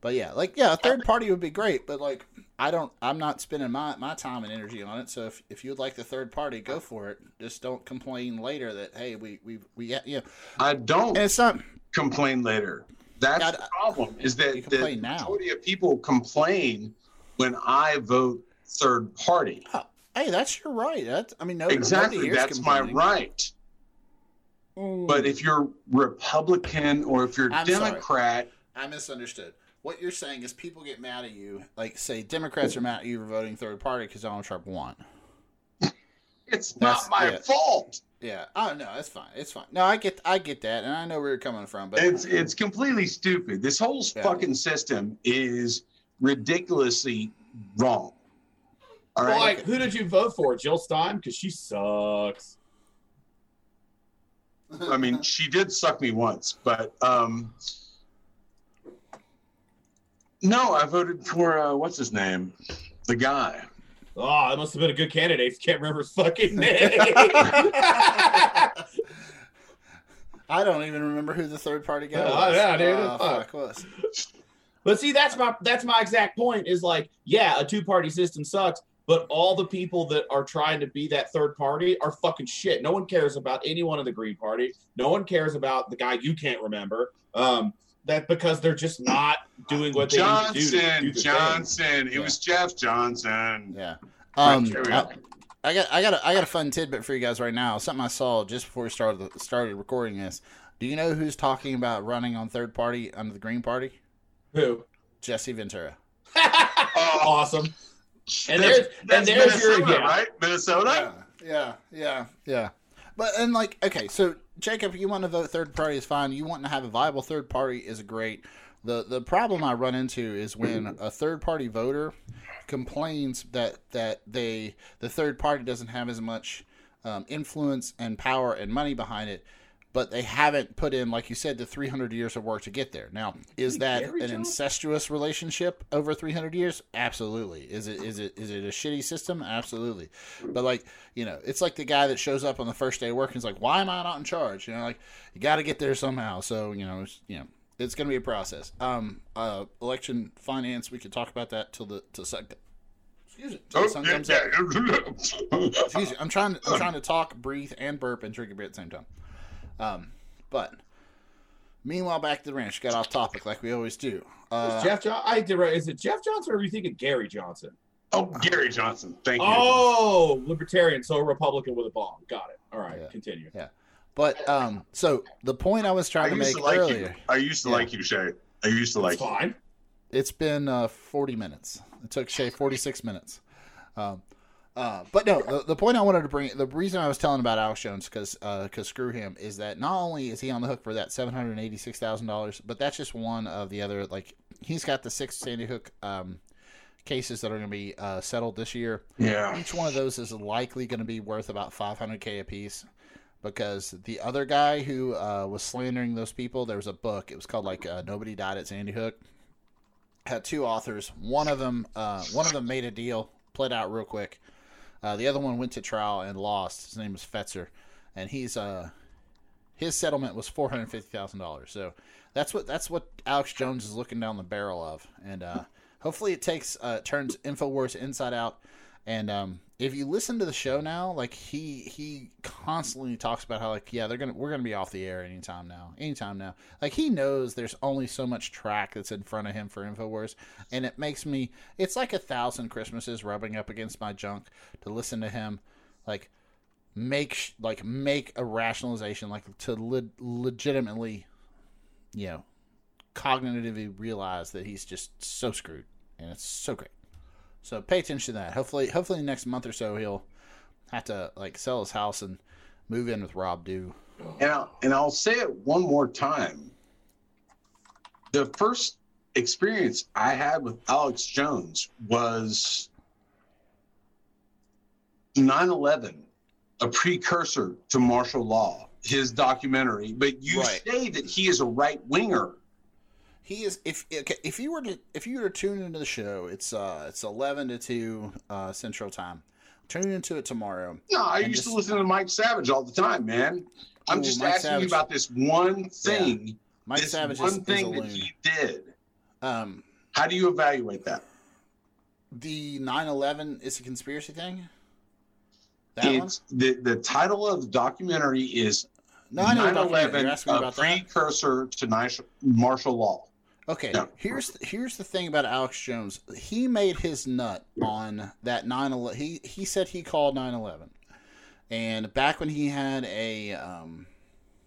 But yeah, like yeah, a third party would be great. But like, I don't. I'm not spending my, my time and energy on it. So if, if you would like the third party, go for it. Just don't complain later that hey, we we we yeah, you know, I don't and it's not. complain later. That's the problem. Is that the complain now. majority of people complain when I vote third party. Oh, hey, that's your right. That's I mean, no, exactly. That's my right. But mm. if you're Republican or if you're I'm sorry. Democrat, I misunderstood. What you're saying is people get mad at you, like say Democrats are mad at you for voting third party because Donald Trump won. it's That's- not my yeah. fault. Yeah. Oh no, it's fine. It's fine. No, I get I get that, and I know where you're coming from, but It's it's completely stupid. This whole Yeah. fucking system is ridiculously wrong. All Well, right. like, who did you vote for? Jill Stein? Because she sucks. I mean, she did suck me once, but um, no, I voted for uh, what's his name, the guy. Oh, that must have been a good candidate. if <laughs> Can't remember his fucking <laughs> name. <laughs> I don't even remember who the third party guy was. Oh, yeah, dude, Uh, fuck. fuck was. But see, that's my that's my exact point. Is like, yeah, a two party system sucks, but all the people that are trying to be that third party are fucking shit. No one cares about anyone in the Green Party. No one cares about the guy you can't remember. Um, that because they're just not doing what they Johnson, need to do. To Johnson. It Yeah. was was Jeff Johnson. Yeah. Um, I, go. I got I got a, I got a fun tidbit for you guys right now. Something I saw just before we started started recording this. Do you know who's talking about running on third party under the Green Party? Who? Jesse Ventura. <laughs> awesome. And That's- there's and that's there's your Minnesota, yeah. right? Minnesota. Yeah, yeah, yeah. But and like, okay, so Jacob, you want to vote third party is fine. You want to have a viable third party is great. The the problem I run into is when <clears throat> a third party voter complains that that they the third party doesn't have as much um, influence and power and money behind it, but they haven't put in, like you said, the 300 years of work to get there. Now, is that an Johnson? incestuous relationship over 300 years? Absolutely. Is it is it is it a shitty system? Absolutely. But like you know, it's like the guy that shows up on the first day of work and is like, "Why am I not in charge?" You know, like you got to get there somehow. So you know, it's, you know, it's going to be a process. Um, uh, election finance, we could talk about that till the till sun. Excuse me, till Oh, the sun yeah, comes up. yeah. <laughs> Excuse me. I'm trying to I'm trying to talk, breathe, and burp and drink a beer at the same time. Um, but meanwhile, back to the ranch. Got off topic like we always do. Uh, Jeff John. I did right. Is it Jeff Johnson or are you thinking Gary Johnson? oh, Gary Johnson. Thank you. Oh, libertarian, so a Republican with a bomb. Got it. All right, Yeah. continue. Yeah. But um, so the point I was I trying to make to like earlier. you. I used to Yeah. like you, Shay. I used to That's like you. fine. It's been uh, 40 minutes. It took Shay 46 minutes. Um, uh, but no, the, the point I wanted to bring, the reason I was telling about Alex Jones, because because screw him, is that not only is he on the hook for that seven hundred eighty six thousand dollars, but that's just one of the other. Like he's got the six Sandy Hook um, cases that are going to be uh, settled this year. Yeah. Each one of those is likely going to be worth about 500k a piece because the other guy who uh, was slandering those people, there was a book. It was called like uh, Nobody Died at Sandy Hook. Had two authors. One of them, uh, one of them made a deal, played out real quick. Uh, the other one went to trial and lost. His name was Fetzer, and he's uh, his settlement was four hundred fifty thousand dollars. So that's what that's what Alex Jones is looking down the barrel of, and uh, hopefully it takes uh, turns Infowars inside out. And um, if you listen to the show now, like he he constantly talks about how like yeah they're gonna we're gonna be off the air anytime now, anytime now. Like he knows there's only so much track that's in front of him for Infowars, and it makes me it's like a thousand Christmases rubbing up against my junk to listen to him, like make like make a rationalization like to le- legitimately, you know, cognitively realize that he's just so screwed, and it's so great. So pay attention to that. Hopefully, hopefully next month or so he'll have to like sell his house and move in with Rob Dew. And I'll, and I'll say it one more time. The first experience I had with Alex Jones was 9 11, a precursor to martial law, his documentary. But you Right. say that he is a right winger. He is if okay, if you were to if you were to tune into the show, it's uh it's eleven to two uh Central Time. Tune into it tomorrow. No, I used just- to listen to Mike Savage all the time, man. I'm Ooh, just Mike asking Savage. you about this one thing. Mike this Savage one is, is thing that he did. Um, How do you evaluate that? the 9-11 is a conspiracy thing. That one? The the title of the documentary is No, I know what documentary. 9/11, You're asking me a about that. precursor to nice- martial law. Okay, No. here's here's the thing about Alex Jones. He made his nut on that 9/11. He he said he called 9/11, and back when he had a um,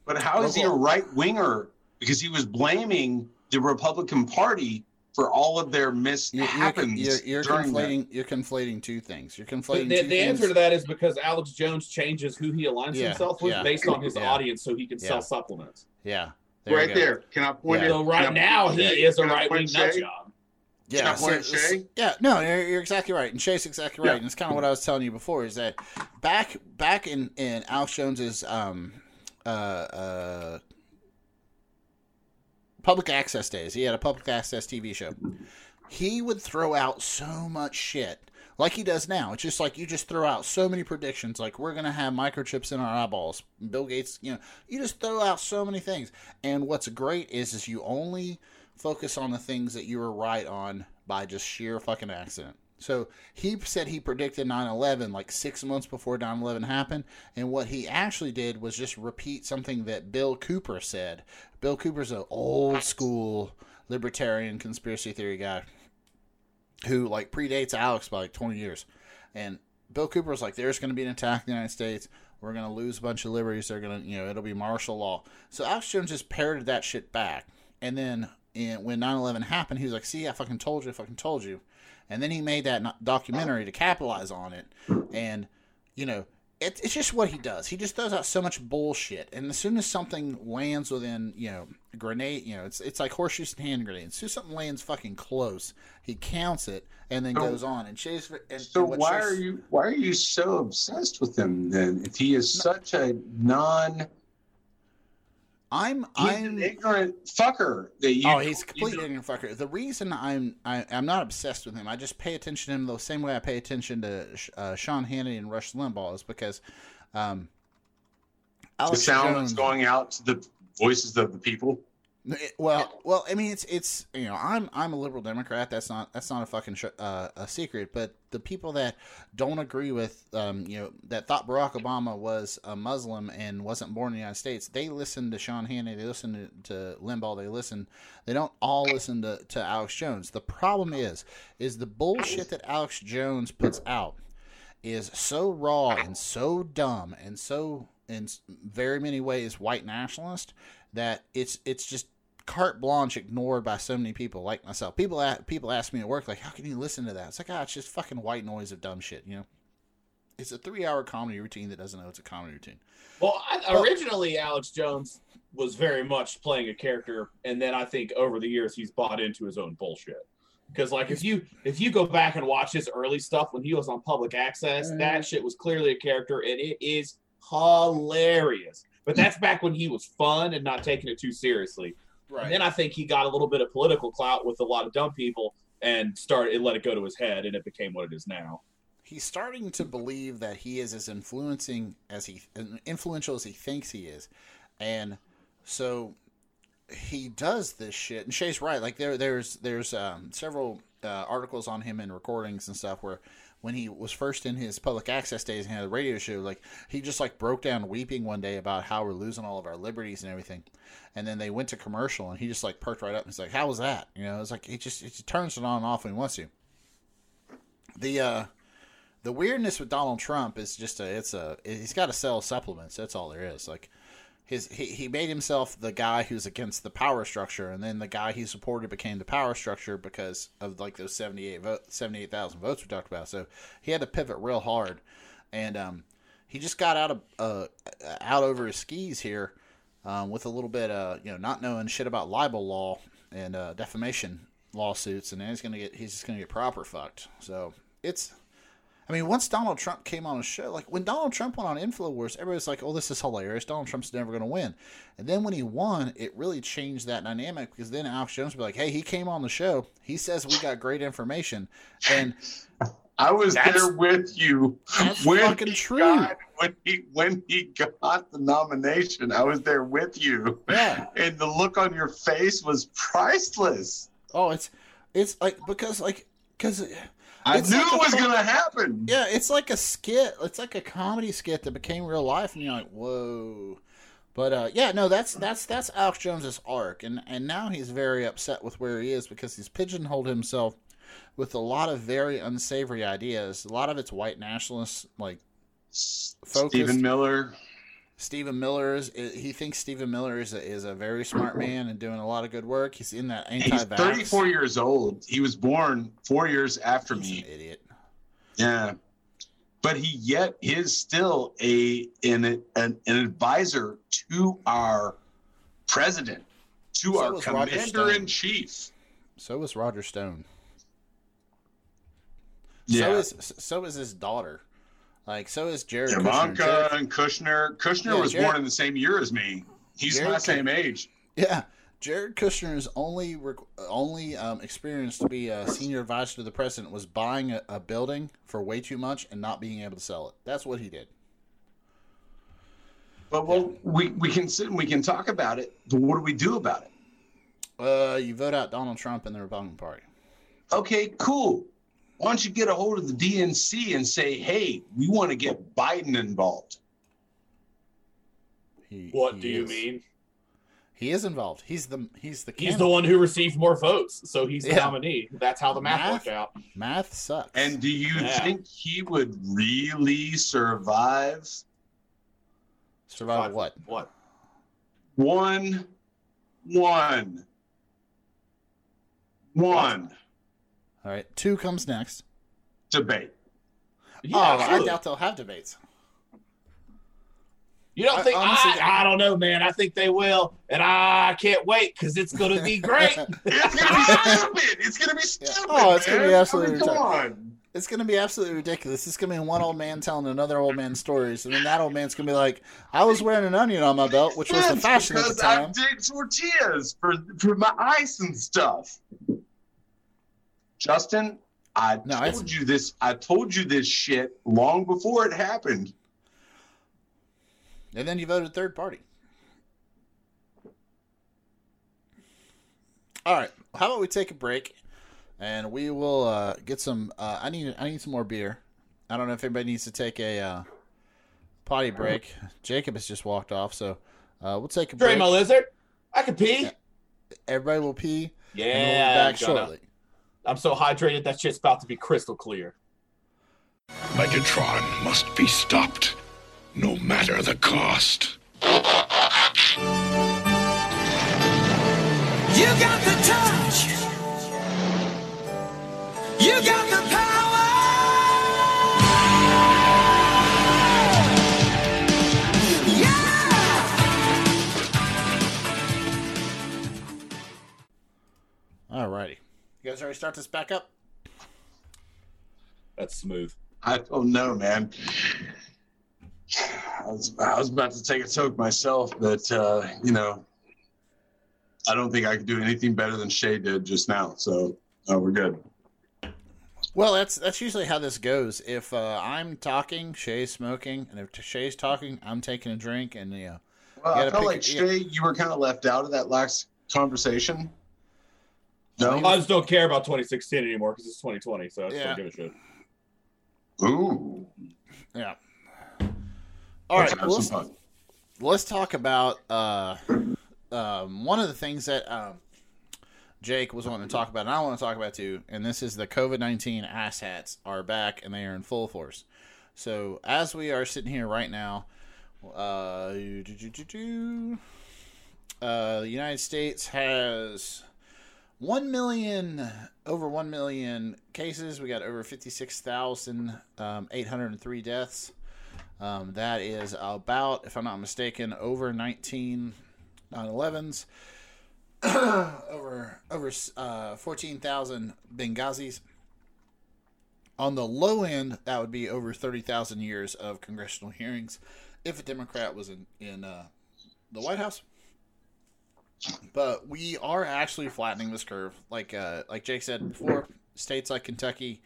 But how is he a right winger? Because he was blaming the Republican Party for all of their you're, you're, you're, you're during that. conflating you're conflating two things. You're conflating the, two the answer to that is because Alex Jones changes who he aligns Yeah, himself with yeah, based on his yeah. audience, so he can Yeah. sell supplements. Yeah, there right there. Can I point Yeah. it? So right can now point he Shay? is a right wing nut job. Yeah, Can I point so- Shay? yeah, no, you're, you're exactly right, and Shay's exactly right, Yeah. and it's kind of what I was telling you before is that back back in in Alex Jones's um uh uh public access days, he had a public access TV show. He would throw out so much shit like he does now. It's just like you just throw out so many predictions, like we're gonna have microchips in our eyeballs. Bill Gates, you know, you just throw out so many things. And what's great is is you only focus on the things that you were right on by just sheer fucking accident. So he said he predicted 9 11 like six months before 9 11 happened. And what he actually did was just repeat something that Bill Cooper said. Bill Cooper's an old school libertarian conspiracy theory guy who like predates Alex by like 20 years. And Bill Cooper was like, there's going to be an attack in the United States. We're going to lose a bunch of liberties. They're going to, you know, it'll be martial law. So Alex Jones just parroted that shit back. And then when 9 11 happened, he was like, see, I fucking told you, I fucking told you. And then he made that documentary to capitalize on it. And, you know, it, it's just what he does. He just throws out so much bullshit. And as soon as something lands within, you know, grenade, you know, it's it's like horseshoes and hand grenades. As soon as something lands fucking close, he counts it and then So- goes on. And Chase, and, So and why Chase- are you why are you so obsessed with him then? If he is such a non, I'm he's I'm an ignorant fucker that you. oh, he's a you complete don't- ignorant fucker. The reason I'm I, I'm not obsessed with him, I just pay attention to him the same way I pay attention to uh, Sean Hannity and Rush Limbaugh is because um, the sound Jones, that's going out to the voices of the people. Well, well, I mean, it's it's you know, I'm I'm a liberal Democrat. That's not that's not a fucking sh- uh, a secret. But the people that don't agree with, um, you know, that thought Barack Obama was a Muslim and wasn't born in the United States, they listen to Sean Hannity, they listen to, to Limbaugh, they listen. They don't all listen to to Alex Jones. The problem is, is the bullshit that Alex Jones puts out is so raw and so dumb and so in very many ways white nationalist that it's it's just carte blanche ignored by so many people like myself. People a- people ask me at work like, "How can you listen to that?" It's like, "Ah, it's just fucking white noise of dumb shit," you know. It's a three-hour comedy routine that doesn't know it's a comedy routine. Well, I, Well- originally Alex Jones was very much playing a character, and then I think over the years he's bought into his own bullshit. Because like if you if you go back and watch his early stuff when he was on public access, that shit was clearly a character and it is hilarious. But that's back when he was fun and not taking it too seriously. Right. And then I think he got a little bit of political clout with a lot of dumb people and started it let it go to his head and it became what it is now. he's starting to believe that he is as influencing as he influential as he thinks he is, and so he does this shit. And Shay's right. Like there, there's there's um, several uh, articles on him and recordings and stuff where when he was first in his public access days and had a radio show, like he just like broke down weeping one day about how we're losing all of our liberties and everything. And then they went to commercial and he just like perked right up and he's like, "How was that?" You know, it's like he just just turns it on and off when he wants to. The uh the weirdness with Donald Trump is just a it's a he's got to sell supplements. That's all there is. Like his he, he made himself the guy who's against the power structure, and then the guy he supported became the power structure because of like those 78 vote, 78,000 votes we talked about. So he had to pivot real hard, and um, he just got out of uh, out over his skis here um, with a little bit uh you know not knowing shit about libel law and uh, defamation lawsuits, and then he's gonna get he's just gonna get proper fucked. So it's I mean, once Donald Trump came on a show, like when Donald Trump went on InfoWars, everybody's like, "Oh, this is hilarious. Donald Trump's never going to win." And then when he won, it really changed that dynamic because then Alex Jones would be like, "Hey, he came on the show. He says we got great information, and I was there with you that's when fucking he true." got- when he when he got the nomination. I was there with you, Yeah. and the look on your face was priceless. Oh, it's it's like because like because I It's knew like it was going to happen. yeah, it's like a skit. It's like a comedy skit that became real life, and you're like, "Whoa." But uh, yeah, no, that's that's that's Alex Jones's arc, and and now he's very upset with where he is because he's pigeonholed himself with a lot of very unsavory ideas. A lot of it's white nationalists, like Focused. Stephen Miller. Stephen Miller is. He thinks Stephen Miller is a, is a very smart man and doing a lot of good work. He's in that He's anti-vax. 34 years old. He was born four years after He's me. an idiot. Yeah. But he yet is still a an, an, an advisor to our president, to So our commander in chief. So was Roger Stone. Yeah. So is so is his daughter. Like so is Jared Kushner. Ivanka Jared- and Kushner. Kushner Yeah, was Jared- born in the same year as me. He's Jared my Kushner- same age. yeah, Jared Kushner's only rec- only um, experience to be a senior advisor to the president was buying a, a building for way too much and not being able to sell it. That's what he did. But well, we, we can sit and we can talk about it, but what do we do about it? Uh, you vote out Donald Trump and the Republican Party. Okay, cool. Why don't you get a hold of the DNC and say, hey, we want to get Biden involved? He, What he do you is- mean? He is involved. He's the he's the He's the one who received more votes, so he's the Yeah. nominee. That's how the math, Math? worked out. Math sucks. And do you Yeah. think he would really survive survive what? What? one, one, one All right, two comes next. debate? Yeah, oh, I doubt they'll have debates. You don't I- think? honestly- I, I don't know, man. I think they will, and I can't wait because it's going to be great. <laughs> It's gonna be stupid. It's gonna be Yeah. stupid. Oh, it's gonna be absolutely I mean, come on. It's gonna be absolutely ridiculous. It's gonna be one old man telling another old man stories, and then that old man's gonna be like, "I was wearing an onion on my belt, which was the Yes, fashion at the time." because I time." did tortillas for for my ice and stuff. Justin, I No, told it's- you this. I told you this shit long before it happened. And then you voted third party. All right, how about we take a break, and we will uh, get some. Uh, I need I need some more beer. I don't know if anybody needs to take a uh, potty break. Jacob has just walked off, so uh, we'll take a Dre break. my lizard. I can pee. Everybody will pee. Yeah, and we'll be back I'm shortly. I'm so hydrated that shit's about to be crystal clear. Megatron must be stopped, no matter the cost. You got the touch. You got the power. Yeah. All righty. You guys already start this back up? That's smooth. I don't know, man. I was, I was about to take a toke myself, but uh, you know, I don't think I could do anything better than Shay did just now. So uh, we're good. Well, that's that's usually how this goes. If uh, I'm talking, Shay's smoking, and if Shay's talking, I'm taking a drink, and you know, Well, You I felt pick- like Shay, you were kind of left out of that last conversation. No. I just don't care about 2016 anymore because it's 2020, so I just Yeah. don't give a shit. Ooh. yeah. All right, Let's have well, let's, let's talk about uh, um, one of the things that um, Jake was wanting to talk about, and I want to talk about too. And this is the COVID nineteen asshats are back, and they are in full force. So as we are sitting here right now, uh, uh, the United States has one million over one million cases. We got over fifty six thousand um, deaths. Um, that is about, if I'm not mistaken, over 19 9/11s, <clears throat> over over uh, 14,000 Benghazis. On the low end, that would be over 30,000 years of congressional hearings if a Democrat was in in uh, the White House. But we are actually flattening this curve, like uh, like Jake said before. States like Kentucky,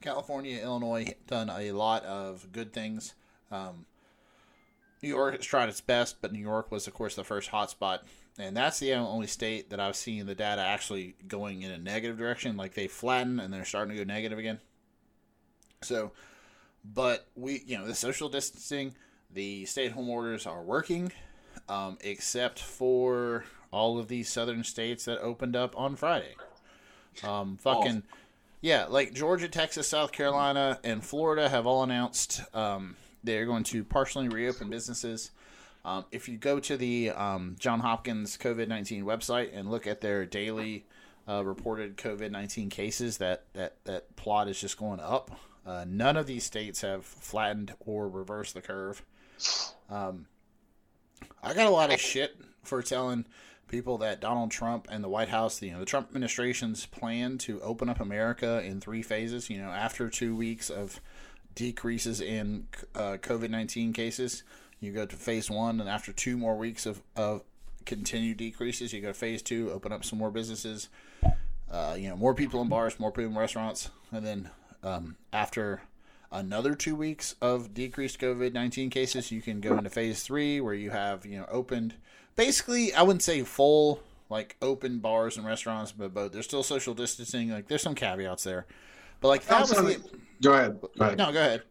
California, Illinois done a lot of good things. Um, New York has tried its best, but New York was, of course, the first hotspot, and that's the only state that I've seen the data actually going in a negative direction. Like they flatten and they're starting to go negative again. So, but we, you know, the social distancing, the stay-at-home orders are working, um, except for all of these southern states that opened up on Friday. Um, fucking. Yeah, like Georgia, Texas, South Carolina, and Florida have all announced um, they're going to partially reopen businesses. Um, if you go to the um, John Hopkins COVID 19 website and look at their daily uh, reported COVID 19 cases, that, that, that plot is just going up. Uh, none of these states have flattened or reversed the curve. Um, I got a lot of shit for telling people that Donald Trump and the White House, you know, the Trump administration's plan to open up America in three phases. You know, after two weeks of decreases in uh, COVID nineteen cases, you go to phase one, and after two more weeks of of continued decreases, you go to phase two, open up some more businesses. Uh, you know, more people in bars, more people in restaurants, and then um, after another two weeks of decreased COVID nineteen cases, you can go into phase three, where you have you know opened basically I wouldn't say full like open bars and restaurants, but but there's still social distancing. Like there's some caveats there, but like that was the, Go ahead. Go ahead. no. Go ahead.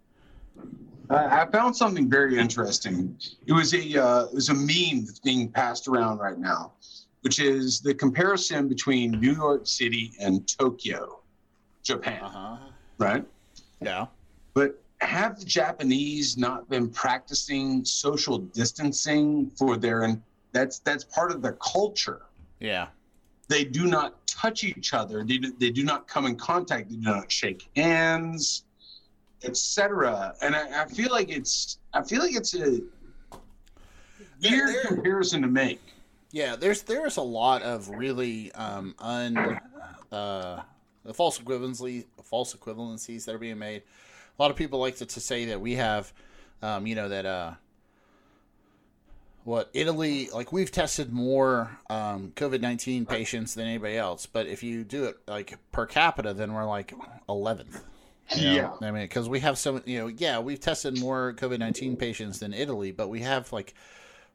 I I found something very interesting. It was a uh, it was a meme that's being passed around right now, which is the comparison between New York City and Tokyo, Japan. Uh huh. Right. Yeah. But have the Japanese not been practicing social distancing for their? And that's that's part of the culture. Yeah. They do not touch each other. They do, they do not come in contact. They do not shake hands, etc. And I, I feel like it's I feel like it's a weird comparison to make. Yeah, there's there's a lot of really um, un uh, the false equivalency false equivalencies that are being made. A lot of people like to, to say that we have, um, you know, that uh, what Italy like we've tested more um, COVID nineteen patients than anybody else, but if you do it like per capita, then we're like eleventh. Yeah. I mean, because we have so you know, yeah, we've tested more COVID nineteen patients than Italy, but we have like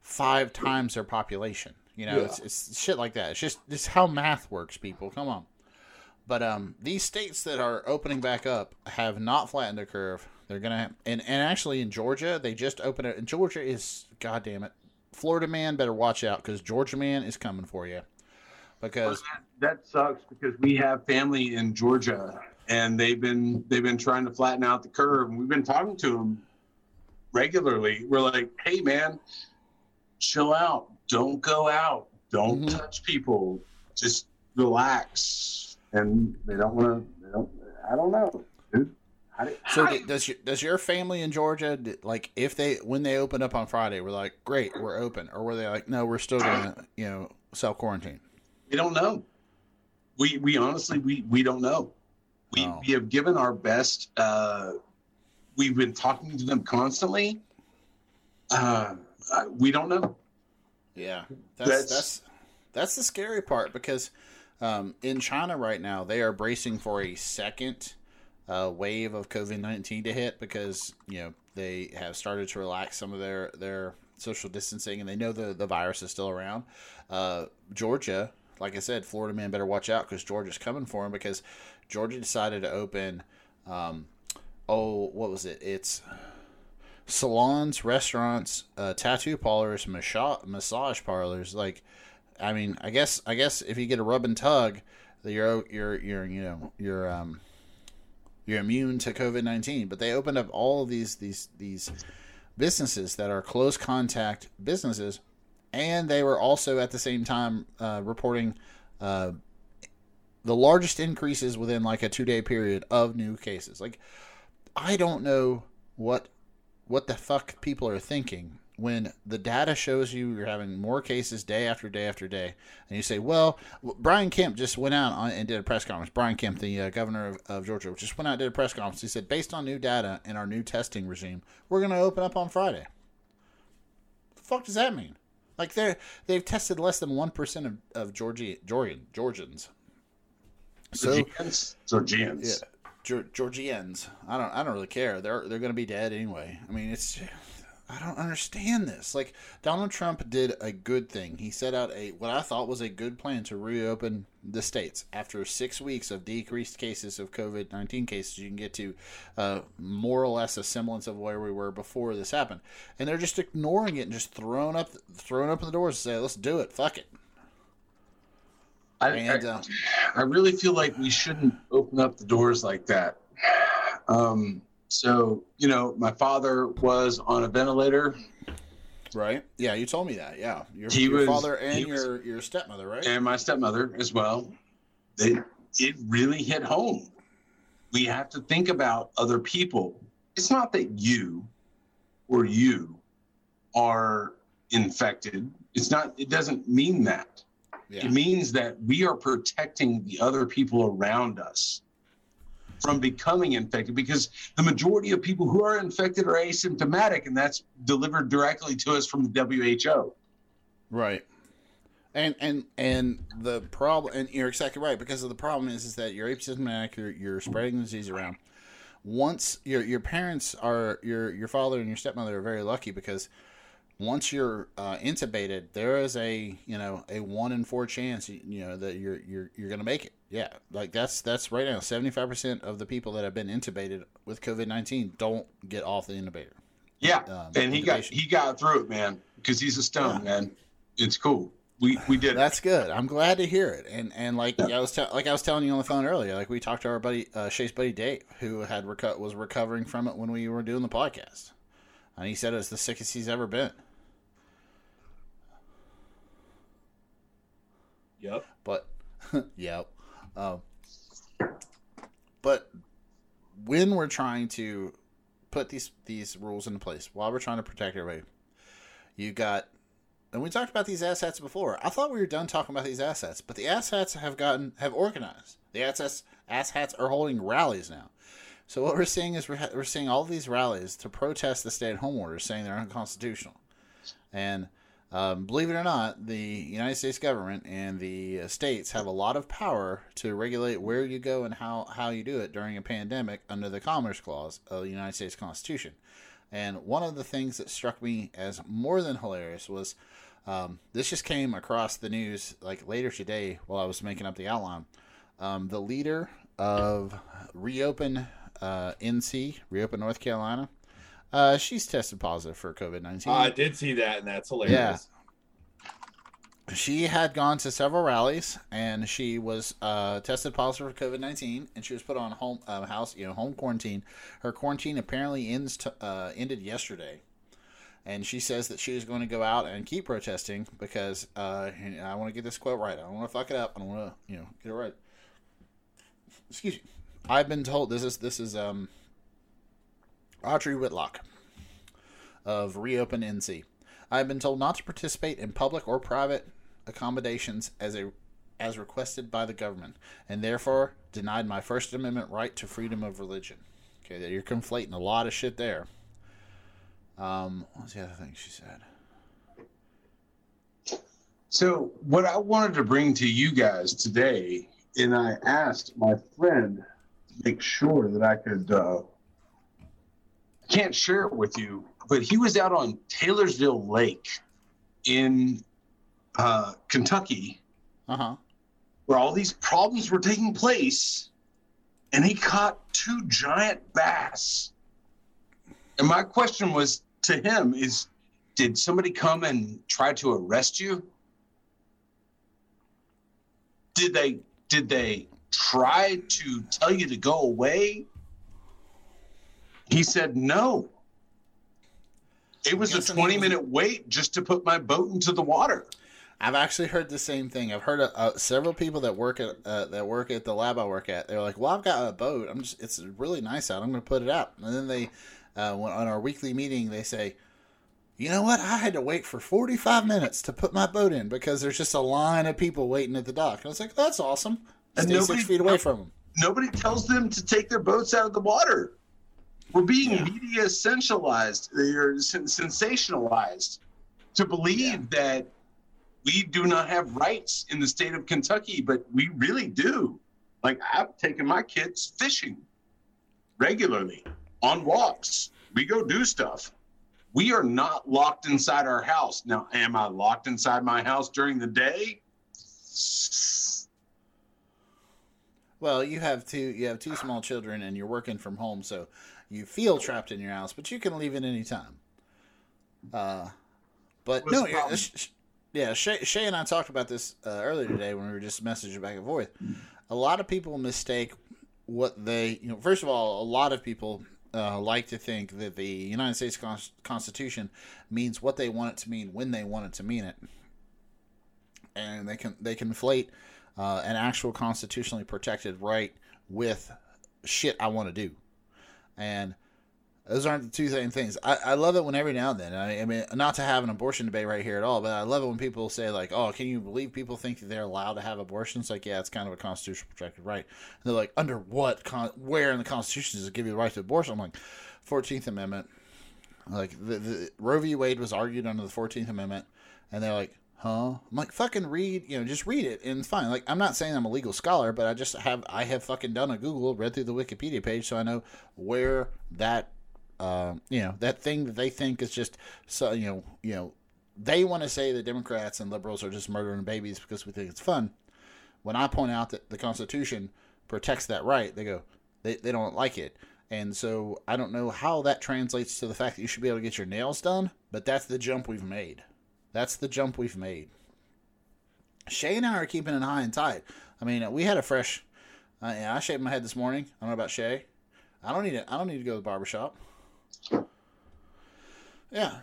five times their population. You know, Yeah. it's, it's shit like that. It's just this how math works, people. Come on. But um, these states that are opening back up have not flattened the curve. They're gonna and and actually in Georgia they just opened it. And Georgia is goddamn it, Florida man better watch out because Georgia man is coming for you. Because That sucks because we have family in Georgia and they've been they've been trying to flatten out the curve and we've been talking to them regularly. We're like, "Hey man, chill out. Don't go out. Don't Mhm. touch people. Just relax." And they don't want to they don't I don't know. Dude. So does your, does your family in Georgia like if they when they open up on Friday we're like great we're open or were they like no we're still gonna you know self quarantine We don't know. We we honestly we we don't know. We Oh. we have given our best. Uh, we've been talking to them constantly. Uh, we don't know. Yeah, that's That's- that's that's, the scary part because um, in China right now they are bracing for a second uh, wave of COVID nineteen to hit because you know they have started to relax some of their their social distancing and they know the the virus is still around. Uh, Georgia, like I said, Florida man better watch out because Georgia's coming for him because Georgia decided to open. Um, oh, what was it? It's salons, restaurants, uh, tattoo parlors, massage massage parlors. Like, I mean, I guess I guess if you get a rub and tug, you're you're you're you know you're um you're immune to COVID nineteen. But they opened up all these these these businesses that are close contact businesses, and they were also at the same time uh, reporting. Uh, the largest increases within like a two day period of new cases. Like, I don't know what what the fuck people are thinking when the data shows you you're having more cases day after day after day, and you say, "Well, Brian Kemp just went out on, and did a press conference." Brian Kemp, the uh, governor of, of Georgia, just went out and did a press conference. He said, "Based on new data and our new testing regime, we're going to open up on Friday." The fuck does that mean? Like they're they've tested less than one percent of of Georgia Georgian Georgians. So Georgians, Georgians. yeah, Georgians. I don't. I don't really care. They're they're going to be dead anyway. I mean, it's. I don't understand this. Like Donald Trump did a good thing. He set out a what I thought was a good plan to reopen the states after six weeks of decreased cases of COVID nineteen cases. You can get to uh, more or less a semblance of where we were before this happened, and they're just ignoring it and just throwing up throwing up the doors and say, "Let's do it. Fuck it." I, And I, uh, I really feel like we shouldn't open up the doors like that. Um, so, you know, my father was on a ventilator right? Yeah, you told me that. Yeah, your, your was- father and he was- your your stepmother, right? and my stepmother as well. They, it really hit home. We have to think about other people. It's not that you or you are infected. It's not, it doesn't mean that. yeah. It means that we are protecting the other people around us from becoming infected because the majority of people who are infected are asymptomatic, and that's delivered directly to us from the WHO. Right. And and and the problem, and you're exactly right because the problem is is that you're asymptomatic, you're, you're spreading the disease around. Once your your parents are your your father and your stepmother are very lucky because once you're uh, intubated, there is a you know a one in four chance you, know that you're you're you're gonna make it. Yeah, like that's that's right now. Seventy five percent of the people that have been intubated with COVID nineteen don't get off the intubator. Yeah, Um, and he got he got through it, man, because he's a stone, man. It's cool. We we did. it. That's good. I'm glad to hear it. And and like I was te- like I was telling you on the phone earlier, like we talked to our buddy uh, Shay's buddy Dave, who had reco- was recovering from it when we were doing the podcast, and he said it was the sickest he's ever been. Yep. But <laughs> yeah, um, but when we're trying to put these these rules into place, while we're trying to protect everybody, you got. And we talked about these assets before. I thought we were done talking about these assets, but the assets have gotten have organized. The assets asshats are holding rallies now. So what we're seeing is we're, we're seeing all these rallies to protest the stay-at-home orders, saying they're unconstitutional. And um, believe it or not, the United States government and the uh, states have a lot of power to regulate where you go and how, how you do it during a pandemic under the Commerce Clause of the United States Constitution. And one of the things that struck me as more than hilarious was um, this just came across the news like later today while I was making up the outline. Um, the leader of Reopen uh, NC, Reopen North Carolina, uh, she's tested positive for COVID 19 I did see that, and that's hilarious. Yeah. she had gone to several rallies and she was uh, tested positive for COVID nineteen and she was put on home uh, house you know home quarantine. Her quarantine apparently ends t- uh, ended yesterday, and she says that she is going to go out and keep protesting because uh, I want to get this quote right. I don't want to fuck it up. I don't want to you know get it right. Excuse me. I've been told this is this is um Audrey Whitlock of Reopen NC. I've been told not to participate in public or private accommodations as a as requested by the government, and therefore denied my First Amendment right to freedom of religion. Okay, you're conflating a lot of shit there. Um, what was the other thing she said? So, what I wanted to bring to you guys today, and I asked my friend to make sure that I could, uh, can't share it with you, but he was out on Taylorsville Lake in uh, Kentucky Uh huh. where all these problems were taking place, and he caught two giant bass. And my question was to him is did somebody come and try to arrest you? Did they did they try to tell you to go away? He said no. It was a 20 minute wait just to put my boat into the water. I've actually heard the same thing. I've heard uh, uh, several people that work at uh, that work at the lab I work at. They're like, "Well, I've got a boat. I'm just it's really nice out. I'm going to put it out." And then they, uh, when, on our weekly meeting, they say, "You know what? I had to wait for 45 minutes to put my boat in because there's just a line of people waiting at the dock." And I was like, "That's awesome. And Stay nobody- six feet away from them." nobody tells them to take their boats out of the water. We're being Yeah. media essentialized or sen- sensationalized to believe that we do not have rights in the state of Kentucky, but we really do. Like I've taken my kids fishing regularly on walks. We go do stuff. We are not locked inside our house. Now, am I locked inside my house during the day? Well, you have two you have two small children and you're working from home, so you feel trapped in your house, but you can leave at any time. Uh, but What's no, yeah, problem? sh- sh- yeah. Shay, Shay and I talked about this uh, earlier today when we were just messaging back and forth. A lot of people mistake what they, you know. First of all, a lot of people uh, like to think that the United States Con- Constitution means what they want it to mean when they want it to mean it, and they can they conflate uh, an actual constitutionally protected right with shit I want to do, and those aren't the two same things. I, I love it when every now and then. I, I mean, not to have an abortion debate right here at all, but I love it when people say like, "Oh, can you believe people think they're allowed to have abortions?" Like, yeah, it's kind of a constitutional protected right. And they're like, "Under what? Con- where in the Constitution does it give you the right to abortion?" I'm like, Fourteenth Amendment. Like the, the Roe v. Wade was argued under the Fourteenth Amendment, and they're like, "Huh?" I'm like, "Fucking read, you know, just read it, and it's fine." Like, I'm not saying I'm a legal scholar, but I just have I have fucking done a Google, read through the Wikipedia page, so I know where that, uh, you know, that thing that they think is just so you know, you know, they want to say that Democrats and liberals are just murdering babies because we think it's fun. When I point out that the Constitution protects that right, they go, they, they don't like it. And so I don't know how that translates to the fact that you should be able to get your nails done, but that's the jump we've made. That's the jump we've made. Shay and I are keeping it high and tight. I mean, we had a fresh. Uh, yeah, I shaved my head this morning. I don't know about Shay. I don't need it. I don't need to go to the barber shop. Yeah.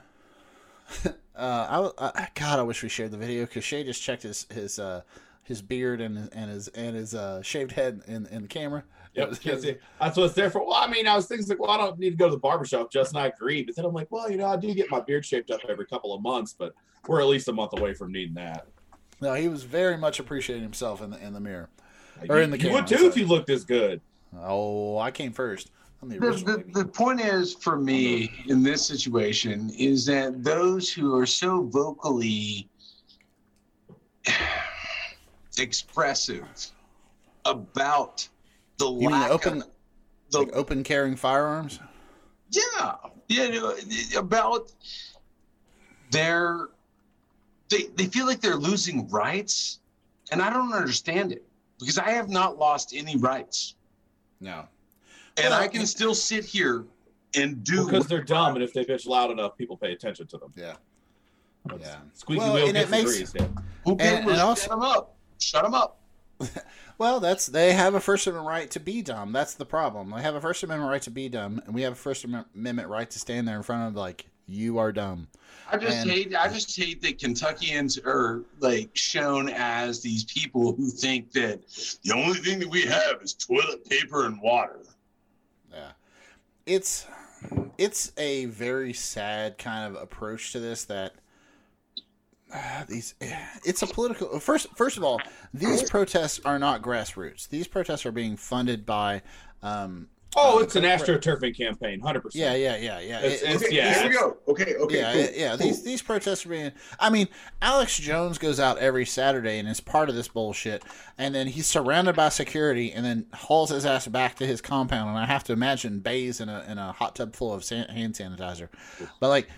<laughs> uh, I, I God, I wish we shared the video because Shay just checked his his uh, his beard and and his and his uh, shaved head in, in the camera. <laughs> <laughs> It Yep, was- can't see. That's what it's there for. Well, I mean, I was thinking like, well, I don't need to go to the barbershop. Justin, I agree. But then I'm like, well, you know, I do get my beard shaped up every couple of months, but we're at least a month away from needing that. No, he was very much appreciating himself in the in the mirror. Or you, in the Camera, you would camera, too if sorry. you looked as good. Oh, I came first. I'm the the, the, the point is for me in this situation is that those who are so vocally <sighs> expressive about the You mean lack open, of the like open carrying firearms? yeah yeah about their they they feel like they're losing rights and i don't understand it because i have not lost any rights No. and Well, i can still sit here and do Because they're dumb, and if they bitch loud enough, people pay attention to them. Yeah. Yeah. Squeaky Well, wheel and it gets makes- agrees. Yeah. Okay, And- and also- shut them up. Shut them up. <laughs> Well, that's they have a First Amendment right to be dumb. That's the problem. They have a First Amendment right to be dumb, and we have a First Amendment right to stand there in front of like you are dumb. I just And- hate. I just hate that Kentuckians are like shown as these people who think that the only thing that we have is toilet paper and water. Yeah. It's it's a very sad kind of approach to this that these it's a political first first of all these protests are not grassroots these protests are being funded by um Oh, it's an astroturfing campaign, hundred percent. yeah yeah yeah yeah It's- it's- Okay, yeah. here we go. Okay, okay, yeah, cool, yeah, yeah. cool. These these protests are being. I mean, Alex Jones goes out every Saturday and is part of this bullshit, and then he's surrounded by security, and then hauls his ass back to his compound, and I have to imagine bays in a in a hot tub full of san- hand sanitizer. But like,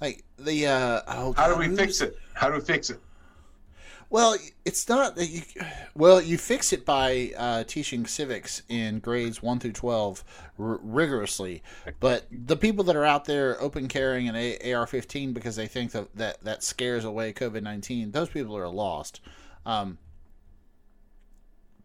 like the uh, oh, How do we who's- fix it? How do we fix it? Well, it's not that you. Well, you fix it by uh, teaching civics in grades one through twelve r- rigorously. But the people that are out there open carrying an A- AR-15 because they think that that, that scares away COVID nineteen, those people are lost. Um,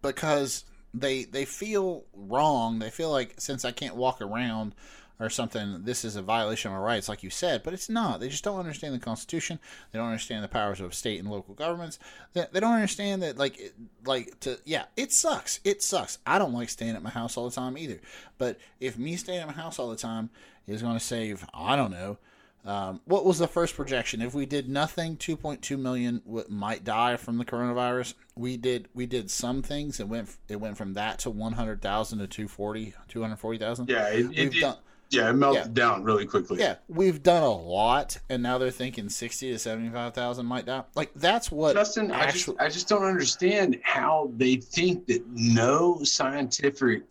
because they they feel wrong. They feel like since I can't walk around or something, this is a violation of rights, like you said. But it's not. They just don't understand the Constitution. They don't understand the powers of state and local governments. They, they don't understand that, like, like to yeah, it sucks. It sucks. I don't like staying at my house all the time either. But if me staying at my house all the time is going to save, I don't know. Um, what was the first projection? If we did nothing, 2.2 million w- might die from the coronavirus. We did we did some things. It went it went from that to 100,000 to 240 240,000. Yeah, it, it- done- yeah, it melted yeah. down really quickly. Yeah, we've done a lot, and now they're thinking 60 to 75,000 might die. Like that's what Justin, I just. I just don't understand how they think that no scientific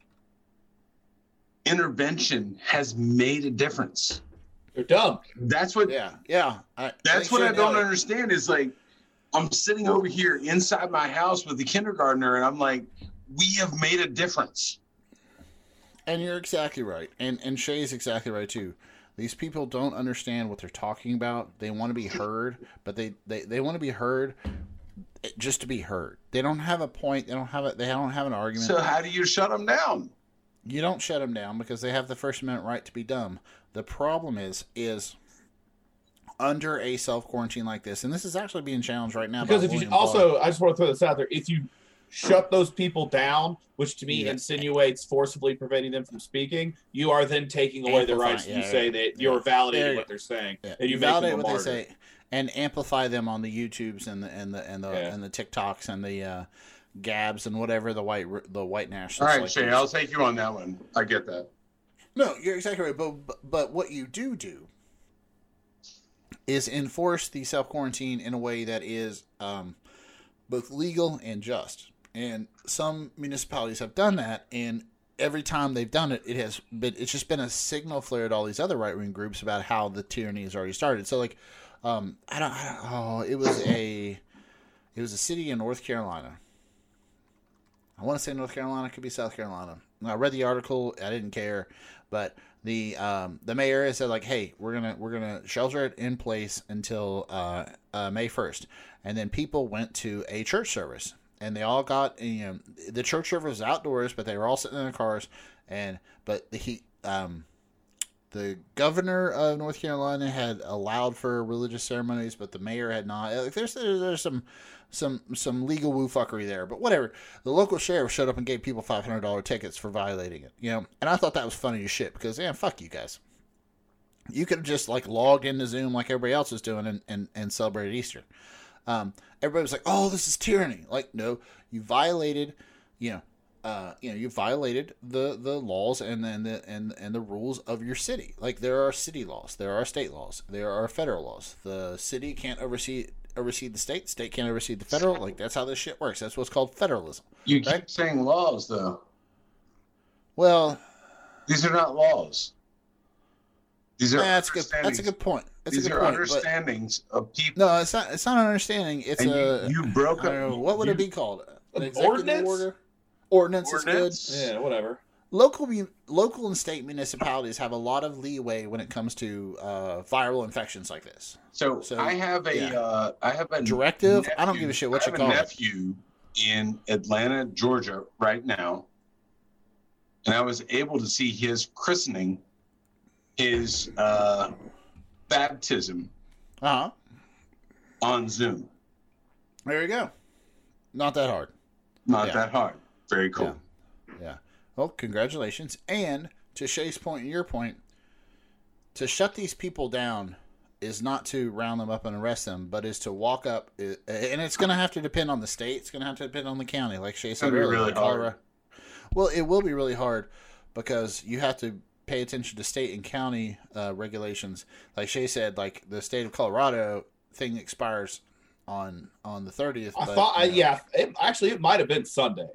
intervention has made a difference. They're dumb. That's what Yeah, yeah. I, That's what I don't know. understand is like I'm sitting over here inside my house with the kindergartner and I'm like, we have made a difference. And you're exactly right. And and Shay's exactly right too. These people don't understand what they're talking about. They want to be heard, but they, they, they want to be heard just to be heard. They don't have a point. They don't have a, they don't have an argument. So how do you shut them down? you don't shut them down because they have the First Amendment right to be dumb. The problem is is under a self quarantine like this, and this is actually being challenged right now. Because by if you William Barr. also, I just want to throw this out there: if you shut those people down, which to me Yeah. insinuates forcibly preventing them from speaking, you are then taking away the Amplify- rights. yeah, you yeah, say yeah. that you're There validating you- what they're saying, Yeah, and you, make validate them a what martyr. they say and amplify them on the YouTubes and the and the and the Yeah. and the TikToks and the uh, Gabs and whatever the white the white nationalists. right, like Shay, to I'll take you on that one. I get that. No, you're exactly right. But, but but what you do do is enforce the self quarantine in a way that is um, both legal and just. And some municipalities have done that, and every time they've done it, it has been it's just been a signal flare to all these other right wing groups about how the tyranny has already started. So like, um, I don't, I don't oh, it was a it was a city in North Carolina. I want to say North Carolina, could be South Carolina. I read the article. I didn't care, but the um, the mayor said like, "Hey, we're gonna we're gonna shelter it in place until uh, uh, May first. and then people went to a church service, and they all got you know the church service was outdoors, but they were all sitting in their cars, and but the he um the governor of North Carolina had allowed for religious ceremonies, but the mayor had not. Like, There's there's some some some legal woo fuckery there, but whatever. The local sheriff showed up and gave people five hundred dollar tickets for violating it. You know, and I thought that was funny as shit because yeah, fuck you guys. You could have just like logged into Zoom like everybody else was doing and and, and celebrated Easter. Um, everybody was like, "Oh, this is tyranny." Like, no, you violated, you know, uh, you know, you violated the the laws and then the and and the rules of your city. Like, there are city laws, there are state laws, there are federal laws. The city can't oversee oversee the state, state can't oversee the federal. Like, that's how this shit works. That's what's called federalism. You keep Right. saying laws, though. Well, These are not laws. These are that's a good. That's a good point. That's These a good are point. But, understandings of people. no, it's not. It's not an understanding. It's and a. you, you broke I know, what would it be called? An An executive ordinance? order. Ordinance, Ordinance? is good. Yeah, whatever. Local, local and state municipalities have a lot of leeway when it comes to uh, viral infections like this. So, So, I have a yeah. uh, I have a Directive? I don't give a shit what I you have call a it. nephew in Atlanta, Georgia, right now, and I was able to see his christening, his uh, baptism Uh huh. on Zoom. There you go. Not that hard. Not Yeah. that hard. Very cool. Yeah. Well, congratulations. And to Shay's point and your point, to shut these people down is not to round them up and arrest them, but is to walk up, and it's going to have to depend on the state. It's going to have to depend on the county, like Shay said It'll be really Colorado- Well, it will be really hard because you have to pay attention to state and county uh, regulations. Like Shay said, like the state of Colorado thing expires on on the thirtieth. I thought, I, yeah, it, actually, it might have been Sunday.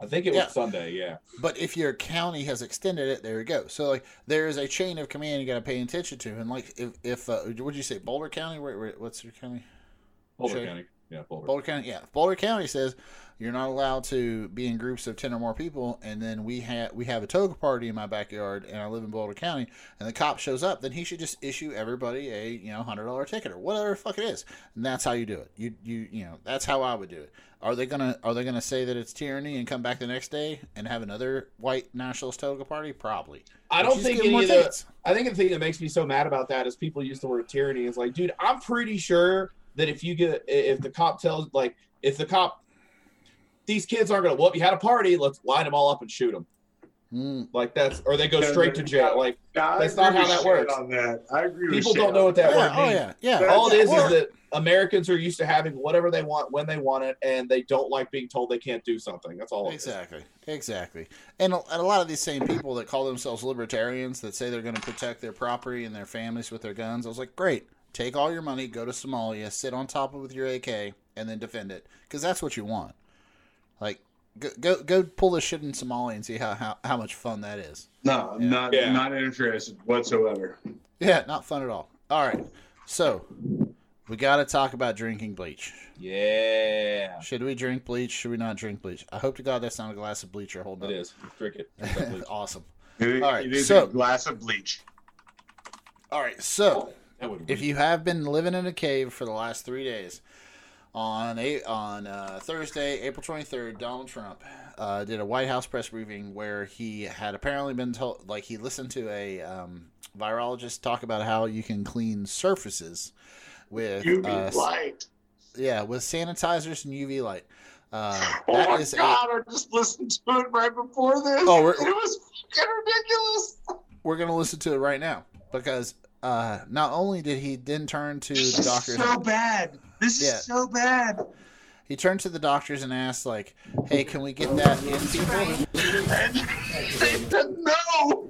I think it was Yeah. Sunday. Yeah. But if your county has extended it, there you go. So like there is a chain of command you got to pay attention to, and like if if uh, did you say, Boulder County? Where, where, what's your county? Boulder Sure. County. Yeah, Boulder. Boulder County, yeah. Boulder County says you're not allowed to be in groups of ten or more people, and then we have we have a toga party in my backyard, and I live in Boulder County, and the cop shows up, then he should just issue everybody a you know hundred dollar ticket or whatever the fuck it is, and that's how you do it. You you you know that's how I would do it. Are they gonna Are they gonna say that it's tyranny and come back the next day and have another white nationalist toga party? Probably. I don't think give any of the. I think the thing that makes me so mad about that is people use the word tyranny. It's like, dude, I'm pretty sure that if you get, if the cop tells, like, if the cop, these kids aren't gonna, well, you had a party, let's line them all up and shoot them. Mm, Like that's, or they go straight to jail. Like Yeah, That's not how that works. On that, I agree. people with Shay don't know what that yeah, word oh means. yeah, yeah. That- All it is is that Americans are used to having whatever they want when they want it, and they don't like being told they can't do something. That's all. Exactly, exactly. And a, and a lot of these same people that call themselves libertarians that say they're going to protect their property and their families with their guns. I was like, great, take all your money, go to Somalia, sit on top of it with your AK, and then defend it because that's what you want. Like, go go, go pull this shit in Somalia and see how, how, how much fun that is. No, Yeah. not Yeah. not interested whatsoever. Yeah, not fun at all. All right, so we got to talk about drinking bleach. Yeah, Should we drink bleach? Should we not drink bleach? I hope to God that's not a glass of bleach you're holding it up. is. Drink it. <laughs> Drink awesome. It, All right, it is so- a glass of bleach. All right, so That would if you have been living in a cave for the last three days, on a on uh, Thursday, April twenty third, Donald Trump uh, did a White House press briefing where he had apparently been told, like he listened to a um, virologist talk about how you can clean surfaces with UV uh, light. yeah with sanitizers and UV light. Uh, Oh my is god! I just listened to it right before this. Oh, it was fucking ridiculous. we're gonna listen to it right now because uh, not only did he then turn to This the doctors. so bad. This Yeah. is so bad. He turned to the doctors and asked, like, "Hey, can we get that in people?" And they said no.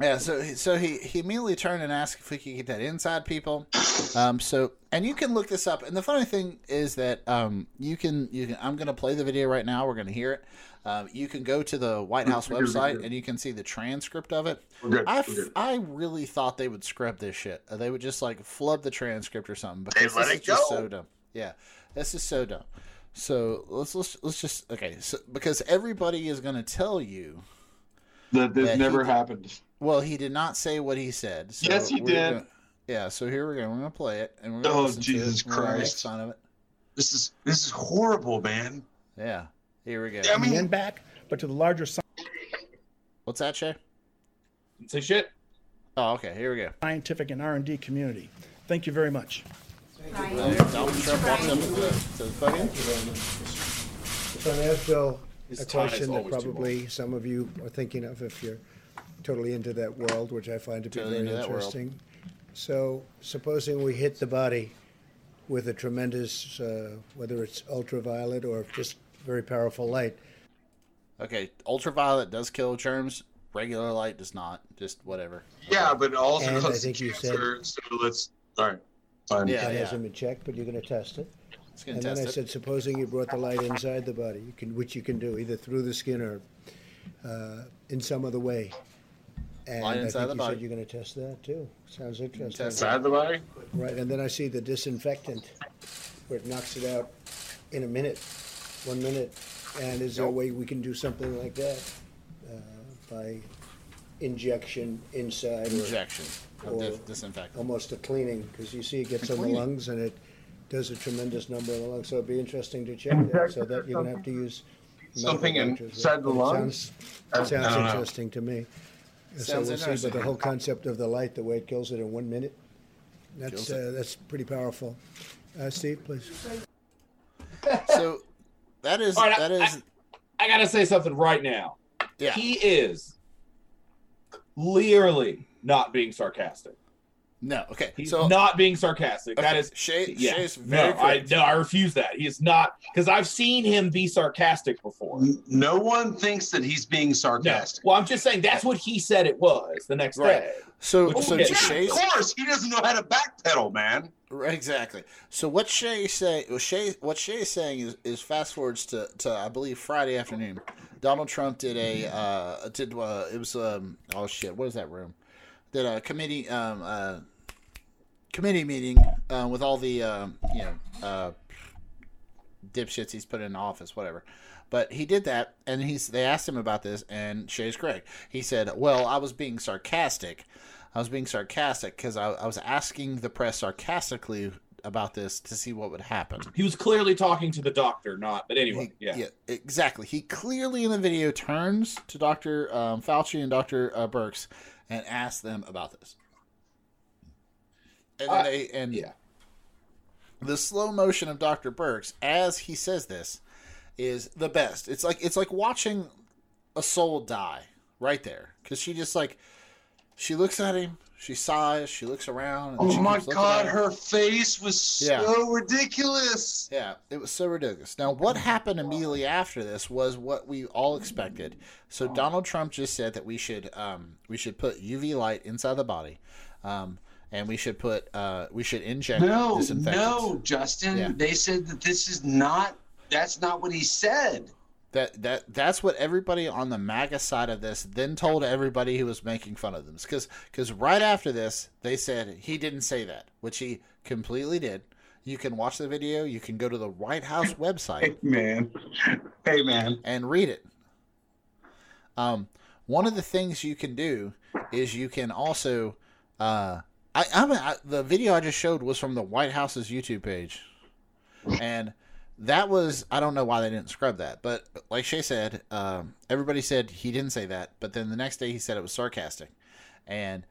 Yeah. So, he- so he he immediately turned and asked if we could get that inside people. Um. So, and you can look this up. And the funny thing is that um you can you can I'm gonna play the video right now. We're gonna hear it. Um, you can go to the White House We're good, we're website and you can see the transcript of it. I, We're f- good. I really thought they would scrub this shit. Uh, They would just like flood the transcript or something They because let this it is just go. so dumb. Yeah, this is so dumb. So let's let's let's just okay. So because everybody is going to tell you. That this that never did- happened. Well, he did not say what he said. So Yes, he did. gonna- yeah. So here we go. We're going to play it and we're going to Oh, Jesus to it. and we're make Christ. fun of it. This is this is horrible, man. Yeah. Here we go. I mean, and back, but to the larger What's that, Shay? say shit. Oh, okay. Here we go. scientific and R&D community. Thank you very much. Donald Trump walks up to the, to the podium. If I may ask Bill His a question that probably some of you are thinking of if you're totally into that world, which I find to be Totally very into that world. interesting. So, supposing we hit the body with a tremendous, uh, whether it's ultraviolet or just very powerful light, Okay, ultraviolet does kill germs. Regular light does not. Just whatever. yeah, but also And I think you said- cancer. So let's. All right. Fine. Yeah, that yeah. hasn't been checked, but you're going to test it. It's gonna And then I it. said, supposing you brought the light inside the body, you can, which you can do either through the skin or uh, in some other way. And Light I inside think the you body. said you're going to test that too. Sounds interesting. test Inside the body. Right, and then I see the disinfectant, where it knocks it out in a minute, one minute. And is there a way we can do something like that uh, by injection inside or Injection of or- dis- disinfectant. almost a cleaning? Because you see it gets on the lungs and it does a tremendous number of the lungs. So it'd be interesting to check that. So that you're gonna have to use medical Something doctors. inside the it lungs? sounds- I- It I sounds don't know. interesting to me. So Sounds we'll see, interesting. but the whole concept of the light, the way it kills it in one minute, that's, Kills it. uh, that's pretty powerful. Uh, Steve, please. So that is All right, that I- is I gotta say something right now. yeah He is clearly not being sarcastic. No, okay. He's so not being sarcastic. That okay, is Shay. yeah. Shay's no, very I no, I refuse that. He is not because I've seen him be sarcastic before. No one thinks that he's being No. sarcastic. Well, I'm just saying that's what he said it was the next Right. day. So, so yeah, Shay's of course, he doesn't know how to backpedal, man. Exactly. So what Shay say? Shay, what Shay is saying is, is fast forwards to, to I believe Friday afternoon. Donald Trump did a uh, did uh, it was um oh shit what is that room? Did a committee um uh committee meeting uh, with all the um you know uh dipshits he's put in office whatever. But he did that, and he's. They asked him about this, and Shay's correct. He said, "Well, I was being sarcastic. I was being sarcastic because I, I was asking the press sarcastically about this to see what would happen." He was clearly talking to the doctor, not. But anyway, He- yeah. exactly. He clearly in the video turns to Dr. Um, Fauci and Dr. Uh, Birx and asks them about this. And then Uh, they and yeah. the slow motion of Dr. Birx as he says this is the best. It's like it's like watching a soul die right there because she just like she looks at him, she sighs, she looks around. And Oh my god, her face was Yeah. so ridiculous. Yeah, it was so ridiculous. Now, what happened immediately after this was what we all expected. So Donald Trump just said that we should um, we should put UV light inside the body, um, and we should put uh, we should inject No, no, Justin. Yeah. They said that this is not. That's not what he said. That that that's what everybody on the MAGA side of this then told everybody who was making fun of them. Because because right after this they said he didn't say that, which he completely did. You can watch the video. You can go to the White House website. man. Hey, man. and read it. Um, one of the things you can do is you can also, uh, I, I, I the video I just showed was from the White House's YouTube page, and that was I don't know why they didn't scrub that, but like Shay said, um, everybody said he didn't say that, but then the next day he said it was sarcastic, and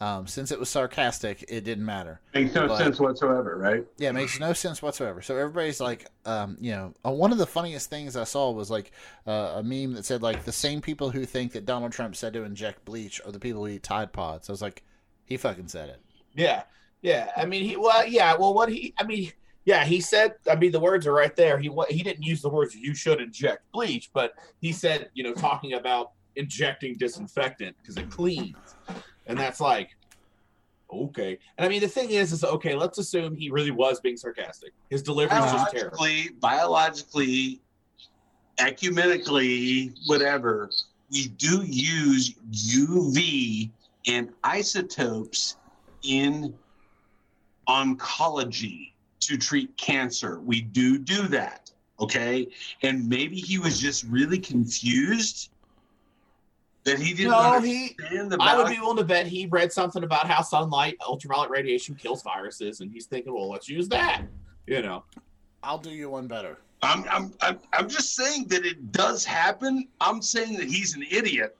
um, since it was sarcastic, it didn't matter. Makes no But- sense whatsoever, right? Yeah, it makes no sense whatsoever. So everybody's like, um, you know, uh, one of the funniest things I saw was like uh, a meme that said like the same people who think that Donald Trump said to inject bleach are the people who eat Tide Pods. I was like, he fucking said it. Yeah, yeah. I mean, he well, yeah. Well, what he, I mean, yeah, he said. I mean, the words are right there. He he didn't use the words "you should inject bleach," but he said, you know, talking about injecting disinfectant because it cleans, and that's like, okay. And I mean, the thing is, is okay. Let's assume he really was being sarcastic. His delivery is just terrible. Biologically, biologically, ecumenically, whatever, we do use UV and isotopes in oncology to treat cancer. We do do that. Okay. And maybe he was just really confused that he didn't No, he. the I would be willing to bet he read something about how sunlight, ultraviolet radiation kills viruses, and he's thinking, well, let's use that. You know. I'll do you one better. I'm, I'm, I'm, I'm just saying that it does happen. I'm saying that he's an idiot.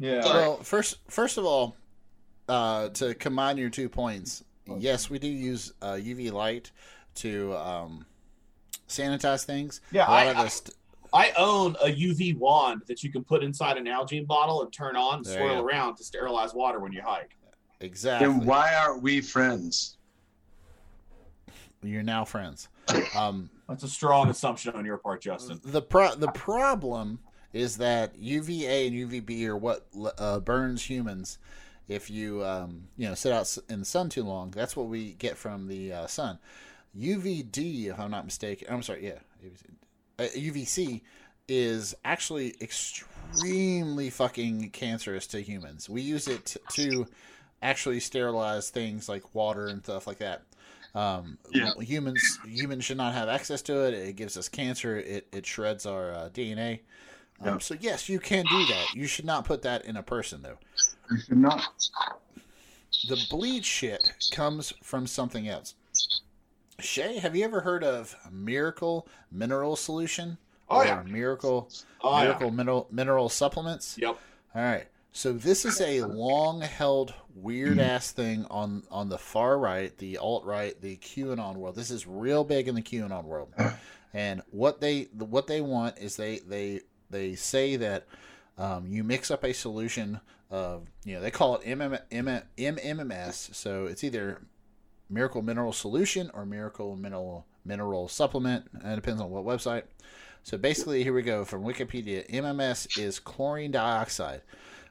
Yeah. But- Well, first, first of all, uh, to combine your two points, yes, we do use uh, UV light to um, sanitize things. Yeah, a lot I- of us. I own a UV wand that you can put inside an Nalgene bottle and turn on and There swirl around to sterilize water when you hike. exactly. Then why aren't we friends? You're now friends. <laughs> Um, That's a strong assumption on your part, Justin. the pro- the problem is that UVA and UVB are what uh, burns humans. If you um, you know sit out in the sun too long, that's what we get from the uh, sun. UVD, if I'm not mistaken, I'm sorry, yeah, uh, UVC is actually extremely fucking cancerous to humans. We use it t- to actually sterilize things like water and stuff like that. Um, Yeah. Humans humans should not have access to it. It gives us cancer. It, it shreds our uh, DNA. Um, Yeah. So yes, you can do that. You should not put that in a person though. You should not. The bleed shit comes from something else. Shay, have you ever heard of Miracle Mineral Solution? Oh, Or yeah. Miracle Oh, yeah. Miracle Mineral Mineral Supplements. Yep. All right. So this is a long-held, weird-ass thing on on the far right, the alt-right, the QAnon world. This is real big in the QAnon world, and what they what they want is they they they say that Um, you mix up a solution of, you know, they call it MM, MM, MMS. So it's either Miracle Mineral Solution or Miracle Mineral Mineral Supplement. It depends on what website. So basically, here we go from Wikipedia. MMS is chlorine dioxide,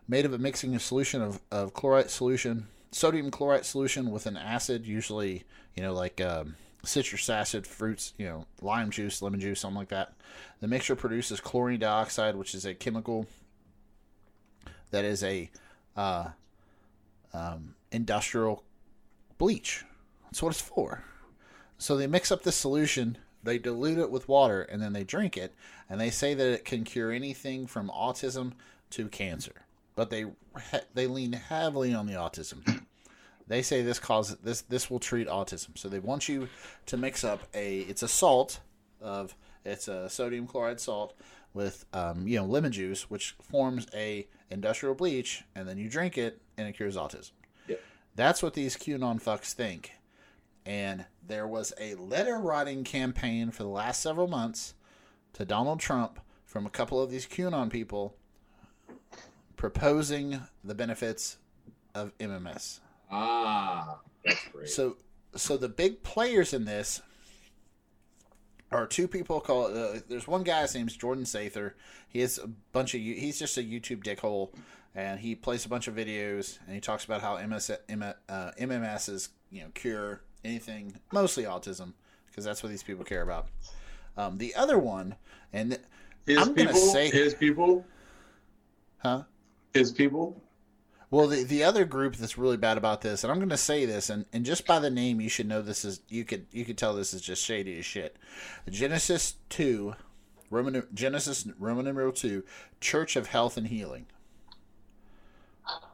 made of a mixing solution of, of chlorite solution, sodium chlorite solution with an acid, usually you know like um, citrus acid, fruits, you know lime juice, lemon juice, something like that. The mixture produces chlorine dioxide, which is a chemical that is a uh, um, industrial bleach. That's what it's for. So they mix up this solution, they dilute it with water, and then they drink it. And they say that it can cure anything from autism to cancer. But they they lean heavily on the autism. <clears throat> They say this causes this this will treat autism. So they want you to mix up a it's a salt of it's a sodium chloride salt with um, you know lemon juice, which forms a industrial bleach, and then you drink it and it cures autism. Yep. That's what these QAnon fucks think. And there was a letter writing campaign for the last several months to Donald Trump from a couple of these QAnon people proposing the benefits of MMS. Ah, that's great. So, so the big players in this are two people called. Uh, there's one guy. His name's Jordan Sather. He has a bunch of. He's just a YouTube dickhole, and he plays a bunch of videos and he talks about how MS, M, uh, MMS is you know cure anything, mostly autism, because that's what these people care about. Um, the other one, and th- His I'm gonna say- his people, huh? his people. Well, the, the other group that's really bad about this, and I'm going to say this, and, and just by the name, you should know this is you could you could tell this is just shady as shit. Genesis two, Roman Genesis Roman numeral two, Church of Health and Healing.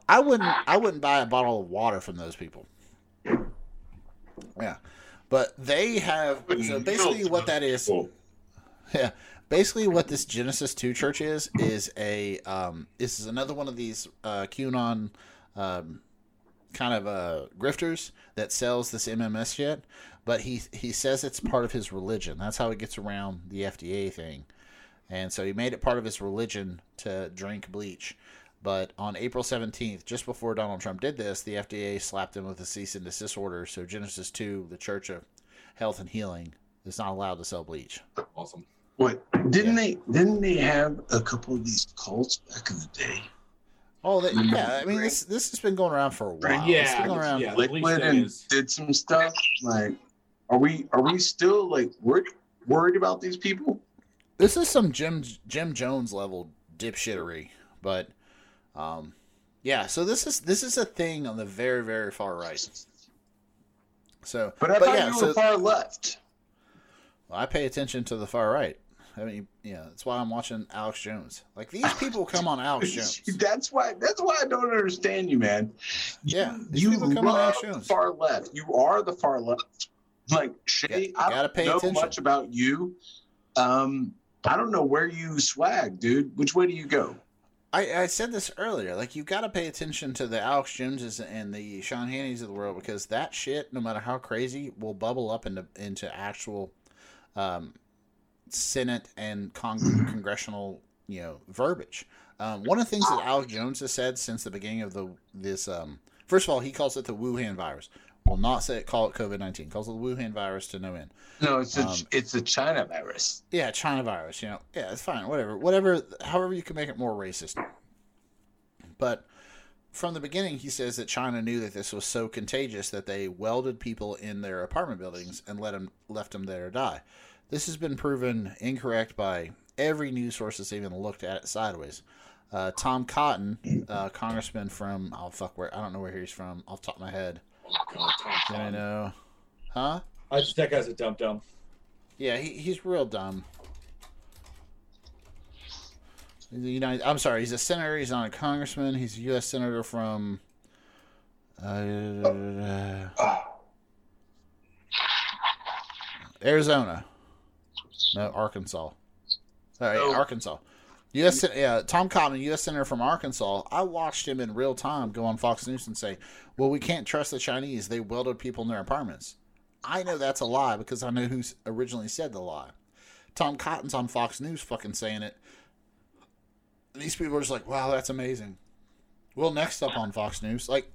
I wouldn't I wouldn't buy a bottle of water from those people. Yeah, but they have so basically what that is. Yeah. Basically, what this Genesis Two Church is is a um, this is another one of these uh, QAnon um, kind of uh, grifters that sells this MMS shit. But he he says it's part of his religion. That's how he gets around the FDA thing. And so he made it part of his religion to drink bleach. But on April 17th, just before Donald Trump did this, the FDA slapped him with a cease and desist order. So Genesis 2, the Church of Health and Healing, is not allowed to sell bleach. awesome. What didn't they? Didn't they have a couple of these cults back in the day? Oh, that, mm-hmm. yeah. I mean, this this has been going around for a while. it's Yeah, been going around. yeah. At Liquid and is. did some stuff. Like, are we are we still like worried worried about these people? This is some Jim Jim Jones level dipshittery, but um, yeah. So this is this is a thing on the very very far right. So, But I thought yeah, you so were far left. Well, I pay attention to the far right. I mean, yeah, that's why I'm watching Alex Jones. Like these people come on Alex <laughs> Jones. That's why. That's why I don't understand you, man. You, Yeah, these you people come on love Alex Jones. far left. You are the far left. Like Shay, You I gotta don't pay know attention. much about you. Um, I don't know where you swag, dude. Which way do you go? I, I said this earlier. Like you got to pay attention to the Alex Joneses and the Sean Hannitys of the world because that shit, no matter how crazy, will bubble up into into actual um, Senate and con- <clears throat> congressional you know verbiage. Um, one of the things that Alex Jones has said since the beginning of the this um, first of all, he calls it the Wuhan virus. Will not say it, call it COVID nineteen. Calls it the Wuhan virus to no end. No, it's a Um, it's a China virus. Yeah, China virus. You know, yeah, it's fine. Whatever, whatever. However, you can make it more racist. But from the beginning, he says that China knew that this was so contagious that they welded people in their apartment buildings and let them left them there to die. This has been proven incorrect by every news source that's even looked at it sideways. Uh, Tom Cotton, uh, congressman from oh fuck where I don't know where he's from off the top of my head. God, Tom Do I know? Huh? I just that guy's a dumb dumb. Yeah, he, he's real dumb. He's a United, I'm sorry, he's a senator. He's not a congressman. He's a U.S. senator from uh, Arizona. No, Arkansas. Sorry, Oh. Arkansas. U.S. Yeah, Tom Cotton, U.S. senator from Arkansas. I watched him in real time go on Fox News and say, "Well, we can't trust the Chinese. They welded people in their apartments." I know that's a lie because I know who originally said the lie. Tom Cotton's on Fox News fucking saying it. these people are just like, wow, that's amazing. Well, next up on Fox News, like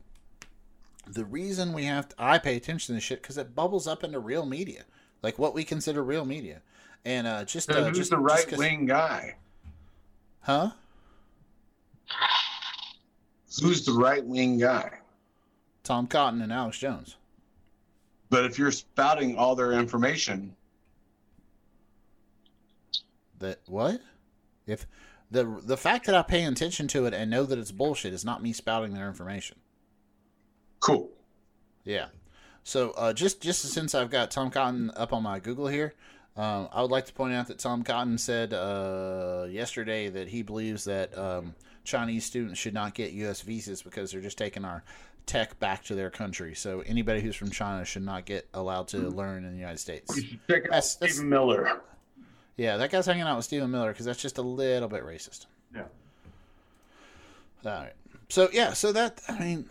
the reason we have to, I pay attention to this shit because it bubbles up into real media, like what we consider real media, and uh, just So uh, who's just the right wing guy? Huh? Who's the right wing guy? Tom Cotton and Alex Jones. But if you're spouting all their information, That what? If the the fact that I pay attention to it and know that it's bullshit is not me spouting their information. cool. Yeah. So uh, just just since I've got Tom Cotton up on my Google here, um, I would like to point out that Tom Cotton said uh, yesterday that he believes that um, Chinese students should not get U.S. visas because they're just taking our tech back to their country. So anybody who's from China should not get allowed to learn in the United States. You should check out That's- that's- Stephen Miller. Yeah, that guy's hanging out with Stephen Miller because that's just a little bit racist. Yeah. All right. So yeah, so that I mean,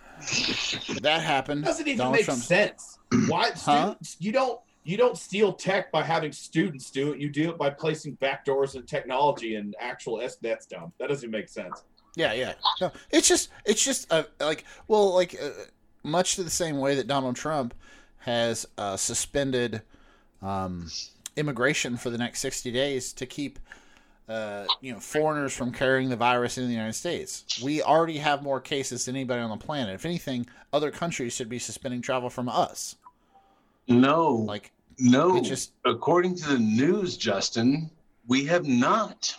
that happened. doesn't even Donald make Trump- sense. Why Huh? students? You don't you don't steal tech by having students do it. You do it by placing backdoors and technology and actual S. That's dumb. That doesn't make sense. Yeah, yeah. No, it's just it's just uh, like well, like uh, much to the same way that Donald Trump has uh, suspended um, immigration for the next sixty days to keep. Uh, you know, foreigners from carrying the virus in the United States. We already have more cases than anybody on the planet. If anything, other countries should be suspending travel from us. No, Like, no. just- according to the news, Justin, we have not.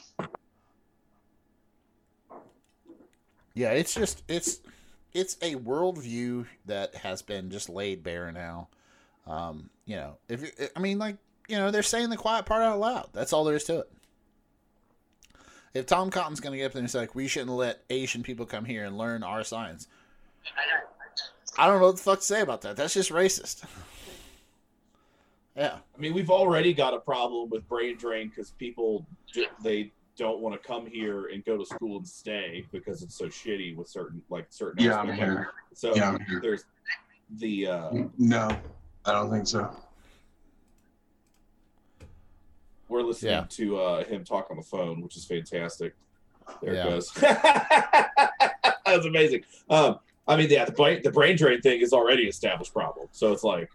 Yeah, it's just it's it's a worldview that has been just laid bare now. Um, you know, if you, I mean, like you know, they're saying the quiet part out loud. That's all there is to it. If Tom Cotton's going to get up there and say like, we shouldn't let Asian people come here and learn our science, I don't know what the fuck to say about that. That's just racist. <laughs> yeah, I mean, we've already got a problem with brain drain because people ju- they don't want to come here and go to school and stay because it's so shitty with certain like certain. Yeah, I'm here. So Yeah, I'm here. there's the uh, No, I don't think so. we're listening Yeah. to uh, him talk on the phone, which is fantastic. There Yeah. it goes. <laughs> That's amazing. Um, I mean, yeah, the brain the brain drain thing is already an established problem. So it's like,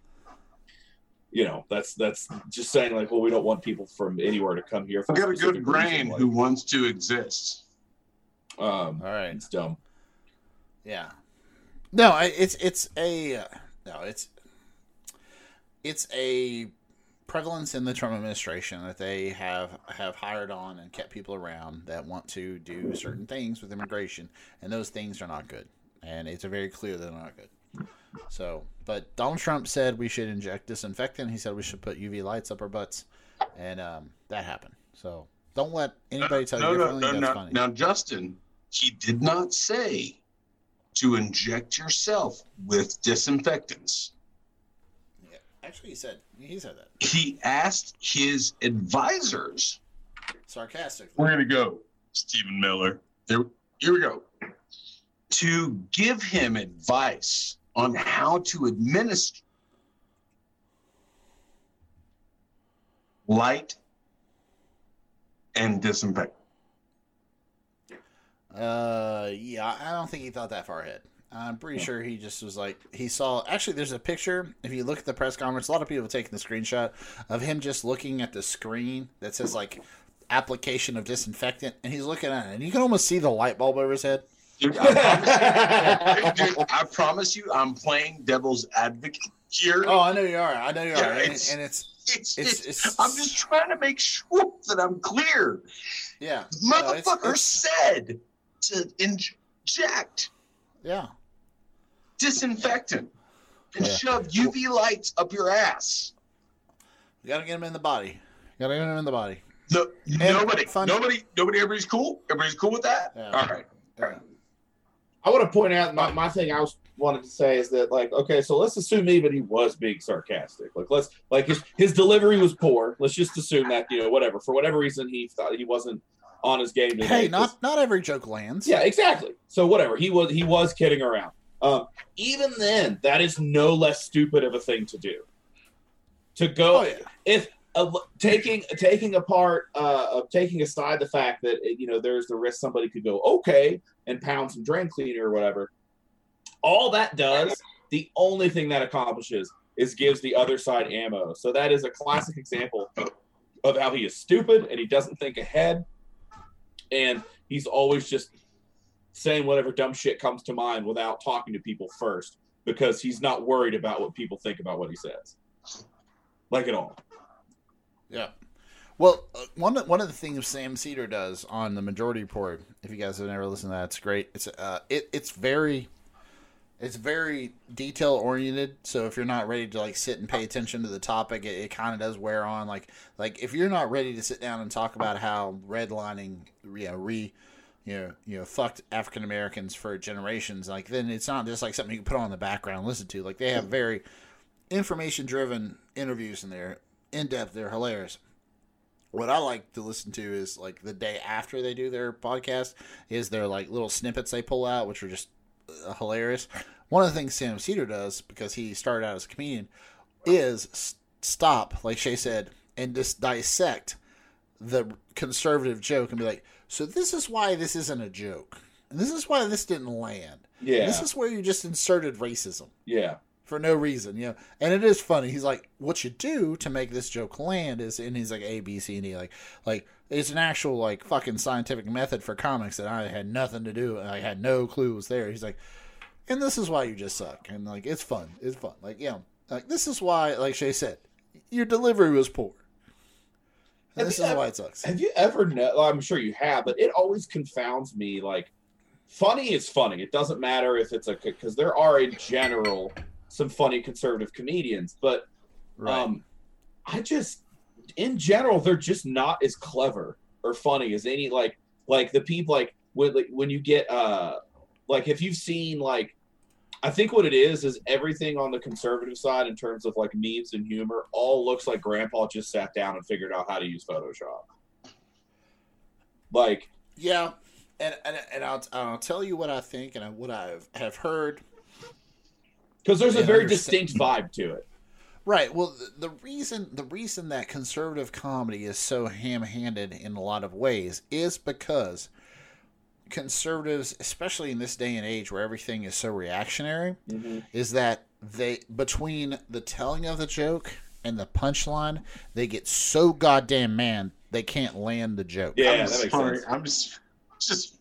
you know, that's that's just saying like, well, we don't want people from anywhere to come here. For I've got a good brain reason, who wants to exist. um, all right. it's dumb. Yeah. No, I, it's it's a uh, no, it's it's a prevalence in the Trump administration that they have have hired on and kept people around that want to do certain things with immigration, and those things are not good. And it's very clear they're not good. So, but Donald Trump said we should inject disinfectant. He said we should put UV lights up our butts, and um, that happened. So don't let anybody tell no, you no, differently. no, That's no. funny. Now, Justin, he did not say to inject yourself with disinfectants. Yeah. Actually, he said he said that He asked his advisors. sarcastically. We're gonna go, Stephen Miller. Here, here we go. To give him advice on how to administer light and disinfect. Uh, yeah, I don't think he thought that far ahead. I'm pretty sure he just was like he saw. Actually, there's a picture. If you look at the press conference, a lot of people have taken the screenshot of him just looking at the screen that says like application of disinfectant, and he's looking at it, and you can almost see the light bulb over his head. Dude, I promise, dude, I promise you, I'm playing devil's advocate here. Oh, I know you are. I know you Yeah, are. And, it's- and it's It's, it's- it's, I'm just trying to make sure that I'm clear. yeah, Motherfucker said to inject yeah. disinfectant and Yeah. shove UV lights up your ass. You gotta get him in the body. You gotta get him in the body. No, nobody, nobody, nobody. Everybody's cool. Everybody's cool with that. Yeah. All right. Yeah. I want to point out my, my thing I was wanted to say is that like okay so let's assume even he was being sarcastic. Like let's like his, his delivery was poor. Let's just assume that you know whatever. For whatever reason he thought he wasn't on his game today. Hey, not not every joke lands. yeah exactly. So whatever. He was he was kidding around. Um even then that is no less stupid of a thing to do. To go Oh, yeah. if uh, taking taking apart uh, of taking aside the fact that you know there's the risk somebody could go okay and pound some drain cleaner or whatever. All that does, the only thing that accomplishes is gives the other side ammo. So that is a classic example of how he is stupid and he doesn't think ahead, and he's always just saying whatever dumb shit comes to mind without talking to people first because he's not worried about what people think about what he says, like at all. Yeah. Well, uh, one one of the things Sam Seder does on the Majority Report, if you guys have never listened to that, it's great. It's uh, it, it's very, it's very detail oriented. So if you're not ready to like sit and pay attention to the topic, it, it kind of does wear on. Like like if you're not ready to sit down and talk about how redlining, know, re, you know, you know, fucked African Americans for generations, like then it's not just like something you can put on the background and listen to. Like they have very information driven interviews in there, in depth. They're hilarious what I like to listen to is like the day after they do their podcast is their like little snippets they pull out, which are just uh, hilarious. One of the things Sam Seder does because he started out as a comedian is s- stop, like Shay said, and just dissect the conservative joke and be like, so this is why this isn't a joke, and this is why this didn't land. Yeah, This is where you just inserted racism yeah, for no reason, you know. And it is funny. He's like, "What you do to make this joke land is," and he's like, "A, B, C, and D." Like, like it's an actual like fucking scientific method for comics that I had nothing to do. I had no clue was there. He's like, and this is why you just suck. And like, it's fun. It's fun. Like, you know, like this is why, like Shay said, your delivery was poor. And Have this is ever- why it sucks. Have you ever know? I'm sure you have, but it always confounds me. Like, funny is funny. It doesn't matter if it's a because there are in general some funny conservative comedians, but Right. um, I just in general they're just not as clever or funny as any like like the people like when like, when you get uh like if you've seen like I think what it is is everything on the conservative side in terms of like memes and humor all looks like grandpa just sat down and figured out how to use Photoshop. Like Yeah, and and, and I'll I'll tell you what I think and what I have heard because there's a very understand. distinct vibe to it. Right. Well, the, the reason the reason that conservative comedy is so ham-handed in a lot of ways is because conservatives, especially in this day and age where everything is so reactionary, mm-hmm. is that they between the telling of the joke and the punchline, they get so goddamn mad they can't land the joke. Yeah, I'm that makes sorry. sense. I'm just just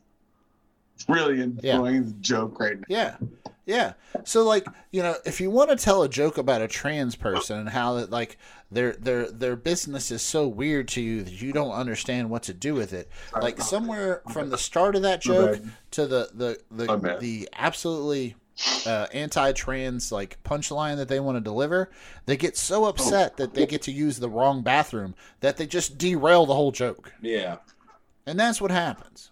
really enjoying the joke right now. Yeah. Yeah. So like, you know, if you want to tell a joke about a trans person and how that like their their their business is so weird to you that you don't understand what to do with it. Like somewhere from the start of that joke to the the My the, the absolutely uh, anti-trans like punchline that they want to deliver, they get so upset that they get to use the wrong bathroom that they just derail the whole joke. Yeah. And that's what happens.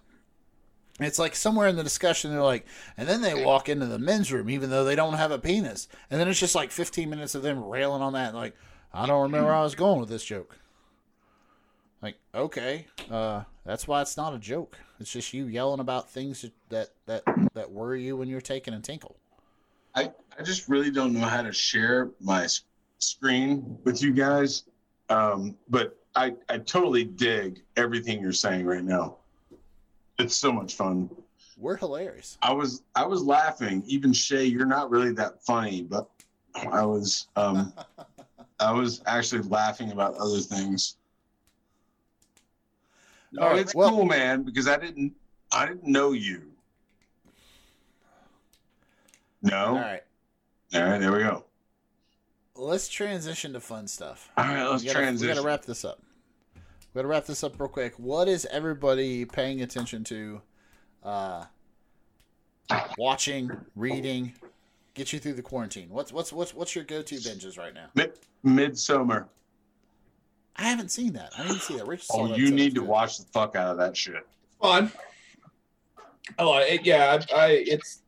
It's like somewhere in the discussion, they're like, and then they walk into the men's room, even though they don't have a penis. And then it's just like 15 minutes of them railing on that. Like, I don't remember I was going with this joke. Like, okay, uh, that's why it's not a joke. It's just you yelling about things that that that worry you when you're taking a tinkle. I, I just really don't know how to share my screen with you guys. Um, but I, I totally dig everything you're saying right now. It's so much fun. We're hilarious. I was I was laughing. Even Shay, you're not really that funny, but I was um <laughs> I was actually laughing about other things. No, right, it's well- cool, man, because I didn't I didn't know you. No. All right, All right, there we go. let's transition to fun stuff. All right, let's we gotta, transition. We gotta wrap this up. We gotta wrap this up real quick. What is everybody paying attention to? Uh, watching, reading, get you through the quarantine. What's what's what's what's your go-to binges right now? Mid- Midsummer. I haven't seen that. I didn't see that. Rich Oh, you said need to good. watch the fuck out of that shit. fun. Oh, it, yeah, I, I it's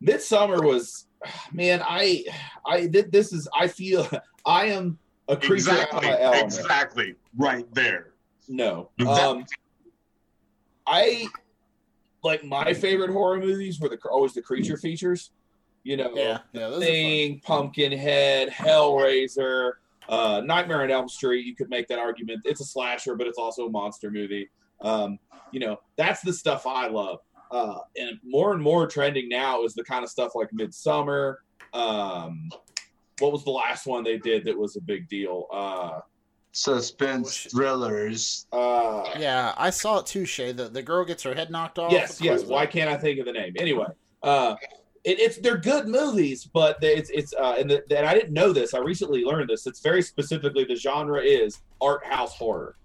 Midsummer was <sighs> man. I I thi- this is I feel <laughs> I am a creature out of Exactly. my element. Exactly. Right there. No, um, I like my favorite horror movies were the always the creature features. You know, Yeah, yeah, those are fun. Thing, Pumpkinhead, Hellraiser, Uh, Nightmare on Elm Street, you could make that argument. It's a slasher, but it's also a monster movie. Um, you know, that's the stuff I love. Uh, and more and more trending now is the kind of stuff like Midsummer. Um, what was the last one they did that was a big deal? Uh, Suspense thrillers. uh, Yeah, I saw it too, Shay. The the girl gets her head knocked off. yes, yes. Why can't I think of the name? Anyway, uh, it, it's they're good movies, but it's it's uh, and, the, and I didn't know this. I recently learned this. It's very specifically the genre is art house horror.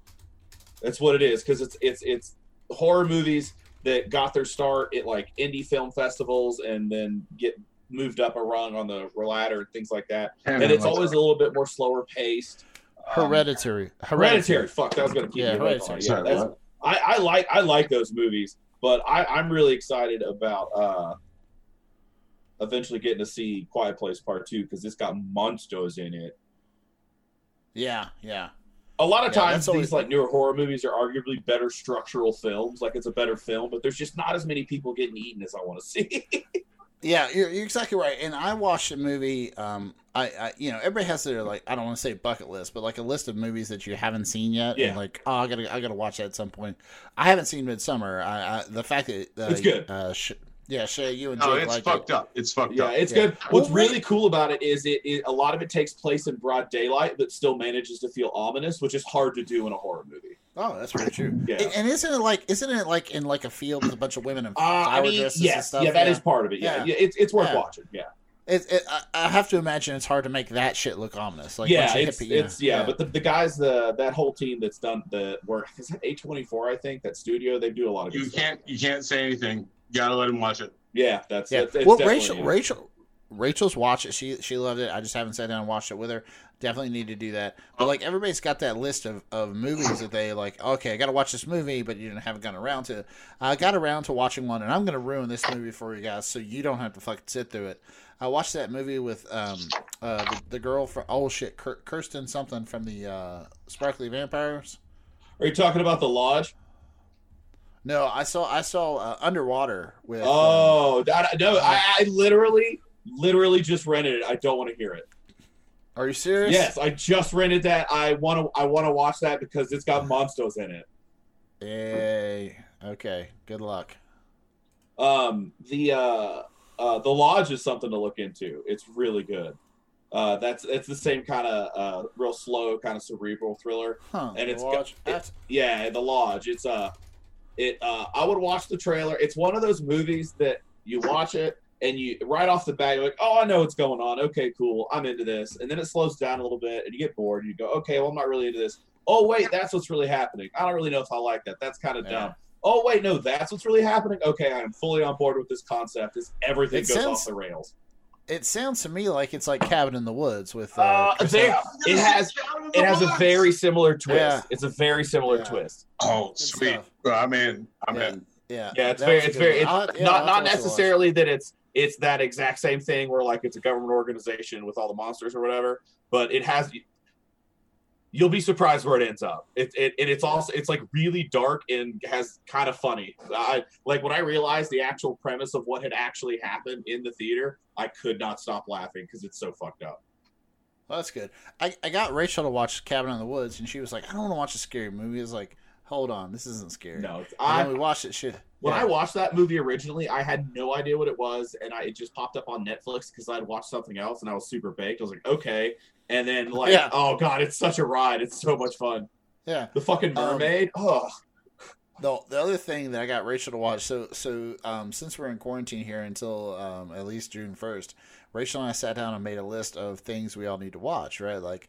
That's what it is because it's it's it's horror movies that got their start at like indie film festivals and then get moved up a rung on the ladder and things like that. And it's always a little bit more slower paced. Hereditary. Hereditary. Fuck, that was gonna keep Yeah, me. Hereditary. Yeah, Sorry, that's. I, I like I like those movies, but I, I'm really excited about uh, eventually getting to see Quiet Place Part Two because it's got monsters in it. Yeah, yeah. A lot of Yeah, times that's always- these like newer horror movies are arguably better structural films. Like it's a better film, but there's just not as many people getting eaten as I want to see. <laughs> Yeah, you're, you're exactly right. And I watched a movie. Um, I, I, you know, everybody has their like I don't want to say bucket list, but like a list of movies that you haven't seen yet. Yeah. And like, oh, I gotta, I gotta watch that at some point. I haven't seen Midsummer. I, I the fact that uh, It's good. Uh, sh- yeah, Shay, you and No, Jake it's like fucked it. up. It's fucked yeah, up. it's Yeah. good. What's really cool about it is it, it a lot of it takes place in broad daylight, but still manages to feel ominous, which is hard to do in a horror movie. Oh, that's very true. <laughs> Yeah. And, and isn't it like, isn't it like in like a field with a bunch of women in Uh, I flower mean, dresses and stuff? yeah, that is part of it. Yeah, Yeah. yeah, it's it's worth Yeah. watching. Yeah. It, it, I, I have to imagine it's hard to make that shit look ominous. Like, yeah, it's hippie- it's yeah, but the, the guys the that whole team that's done the work is that A twenty four I think that studio they do a lot of You can't you can't say anything. You gotta let them watch it. yeah that's Yeah. It's, it's well, definitely- Rachel, Rachel, Rachel's watched it. She she loved it. I just haven't sat down and watched it with her. Definitely need to do that. But like everybody's got that list of, of movies that they like. Okay, I got to watch this movie, but you didn't haven't gotten around to. it. I got around to watching one, and I'm gonna ruin this movie for you guys, so you don't have to fucking sit through it. I watched that movie with um uh the, the girl from oh shit Kirsten something from the uh Sparkly Vampires. Are you talking about the lodge? No, I saw I saw uh, Underwater with. um, Oh that, no, I, I literally literally just rented it. I don't want to hear it. Are you serious? Yes, I just rented that. I want to I want to watch that because it's got monsters in it. Yay. Okay. Good luck. Um, the uh, uh, the lodge is something to look into. It's really good. Uh, that's it's the same kind of uh, real slow, kind of cerebral thriller. Huh. And it's got- That's- Yeah, the lodge. It's uh, it. Uh, I would watch the trailer. It's one of those movies that you watch it and you right off the bat you're like, oh, I know what's going on. Okay, cool. I'm into this. And then it slows down a little bit and you get bored. and You go, okay, well, I'm not really into this. Oh wait, that's what's really happening. I don't really know if I like that. That's kind of Yeah. dumb. Oh wait, no, that's what's really happening. Okay, I am fully on board with this concept. This everything It goes sounds- off the rails. it sounds to me like it's like Cabin in the Woods with. Uh, Uh, Chris there- Evans. it has it has a very similar twist. Yeah. It's a very similar Yeah. twist. Oh, Good sweet. stuff. Well, I'm in. I'm Yeah. in. Yeah. Yeah, it's very, it's very, it's yeah, not not have to watch it. necessarily that it's it's that exact same thing where like it's a government organization with all the monsters or whatever, but it has. You'll be surprised where it ends up. It, it and it's also it's like really dark and has kind of funny. I like when I realized the actual premise of what had actually happened in the theater, I could not stop laughing because it's so fucked up. Well, that's good. I, I got Rachel to watch Cabin in the Woods, and she was like, "I don't want to watch a scary movie." I was like, "Hold on, this isn't scary." No, And I we watched it. Shit. When yeah. I watched that movie originally, I had no idea what it was, and I it just popped up on Netflix because I'd watched something else, and I was super baked. I was like, okay, and then like, Yeah. oh god, it's such a ride. It's so much fun. yeah. The fucking Um, mermaid. oh, The, the other thing that I got Rachel to watch, so so um, since we're in quarantine here until um, at least June first, Rachel and I sat down and made a list of things we all need to watch. Right, like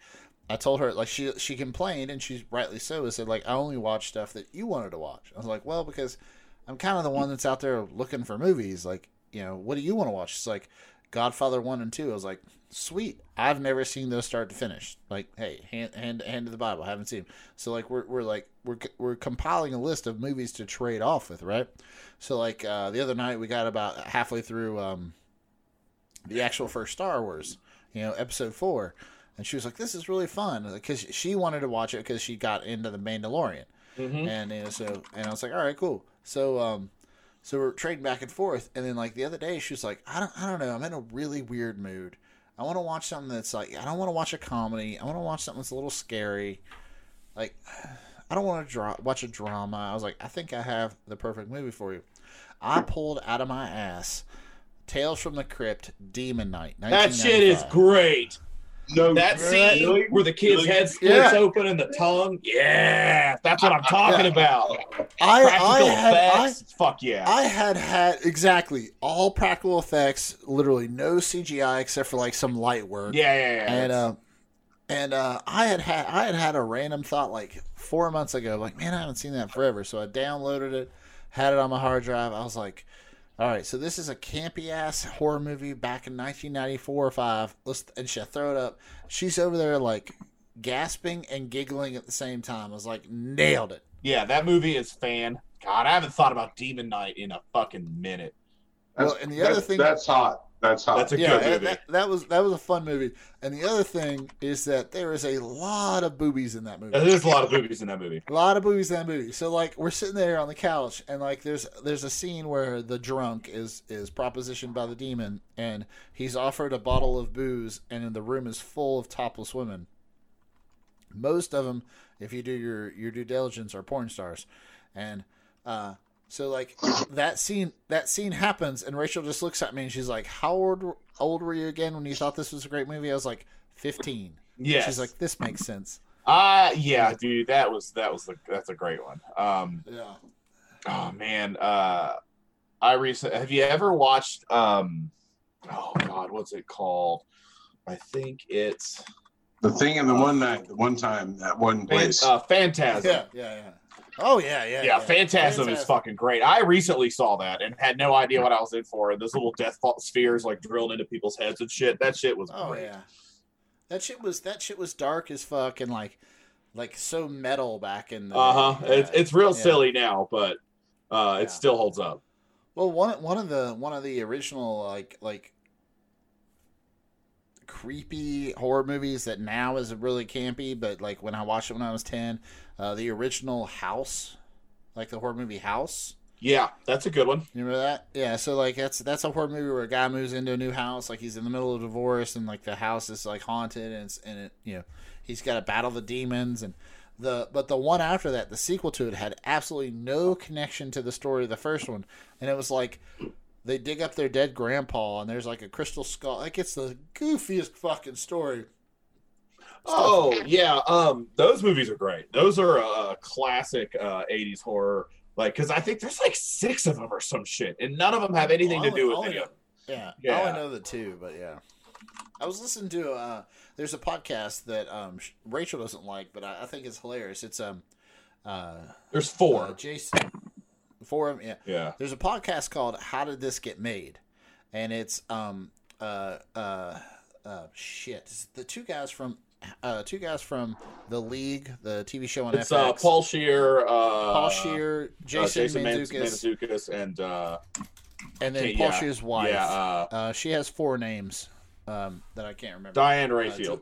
I told her, like she she complained and she's rightly so. I said like I only watch stuff that you wanted to watch. I was like, well, because I'm kind of the one that's out there looking for movies. Like you know, what do you want to watch? It's like Godfather one and two. I was like, sweet. I've never seen those start to finish. Like, hey, hand hand hand to the Bible. I haven't seen them. So like we're we're like we're we're compiling a list of movies to trade off with, right? So like uh, the other night we got about halfway through um, the actual first Star Wars, you know, episode four, and she was like, "This is really fun," because she wanted to watch it because she got into the Mandalorian, Mhm. and you know, so and I was like, "All right, cool." So um, so we're trading back and forth, and then like the other day, she was like, "I don't, I don't know, I'm in a really weird mood. I want to watch something that's like I don't want to watch a comedy. I want to watch something that's a little scary. Like I don't want to dra- watch a drama. I was like, I think I have the perfect movie for you. I pulled out of my ass Tales from the Crypt, Demon Knight. That shit is great. No, That scene really? where the kid's Really? head splits Yeah. open and the tongue. Yeah, that's what I'm talking Yeah. about. I, I Practical had I, effects. Fuck yeah. I had had exactly all practical effects, literally no CGI except for like some light work. yeah, yeah, yeah. and uh, and uh, I had had I had had a random thought like four months ago, like man, I haven't seen that forever. So I downloaded it, had it on my hard drive. I was like, all right, so this is a campy ass horror movie back in 1994 or five. Let's and she throw it up. She's over there like gasping and giggling at the same time. I was like, nailed it. yeah, that movie is fan. God, I haven't thought about Demon Knight in a fucking minute. Well, and the other that's- thing- that's hot. That's hot. That's a yeah, good that, movie. that, that was that was a fun movie. And the other thing is that there is a lot of boobies in that movie. There's a lot of boobies in that movie. A lot of movies in that movie. So like we're sitting there on the couch and like there's there's a scene where the drunk is is propositioned by the demon and he's offered a bottle of booze and the room is full of topless women. Most of them, if you do your your due diligence, are porn stars, and uh, so like that scene that scene happens and Rachel just looks at me and she's like, "How old old were you again when you thought this was a great movie?" I was like, 15. Yeah. She's like, "This makes sense." uh yeah, dude, that was that was the, that's a great one. Um Yeah. oh man, uh I recently have you ever watched um oh god, what's it called? I think it's the thing in the one night, the one time, that one place. uh, Phantasm. Yeah, yeah, yeah. Oh yeah, yeah. Yeah, Phantasm is fucking great. I recently saw that and had no idea what I was in for. And those little death spheres like drilled into people's heads and shit. That shit was Oh great. yeah. That shit was that shit was dark as fuck and like like so metal back in the Uh huh. It's it's real Yeah. silly now, but uh, it Yeah. still holds up. Well, one one of the one of the original like like creepy horror movies that now is really campy, but like when I watched it when I was ten, uh, the original House, like the horror movie House. Yeah, that's a good one. You remember that? Yeah. So like that's that's a horror movie where a guy moves into a new house, like he's in the middle of divorce, and like the house is like haunted, and it's and it you know he's got to battle the demons and the but the one after that, the sequel to it, had absolutely no connection to the story of the first one, and it was like they dig up their dead grandpa, and there's like a crystal skull. Like it's the goofiest fucking story. Oh yeah, um, those movies are great. Those are uh, classic uh, '80s horror. Like, because I think there's like six of them or some shit, and none of them have anything to Well, I do with any of Yeah, Yeah. I know the two, but yeah. I was listening to uh there's a podcast that um Rachel doesn't like, but I, I think it's hilarious. It's um uh, There's four. uh Jason 'em, yeah. yeah. There's a podcast called How Did This Get Made? And it's um uh uh uh shit. It's the two guys from uh two guys from The League, the TV show on It's FX. uh, Paul Scheer, uh, Paul Scheer, uh, Jason, Jason Man- Mantzoukas, Mantzoukas, and uh, and then Paul yeah. Scheer's wife. yeah, uh, Uh, she has four names um, that I can't remember. Diane Uh, Rayfield.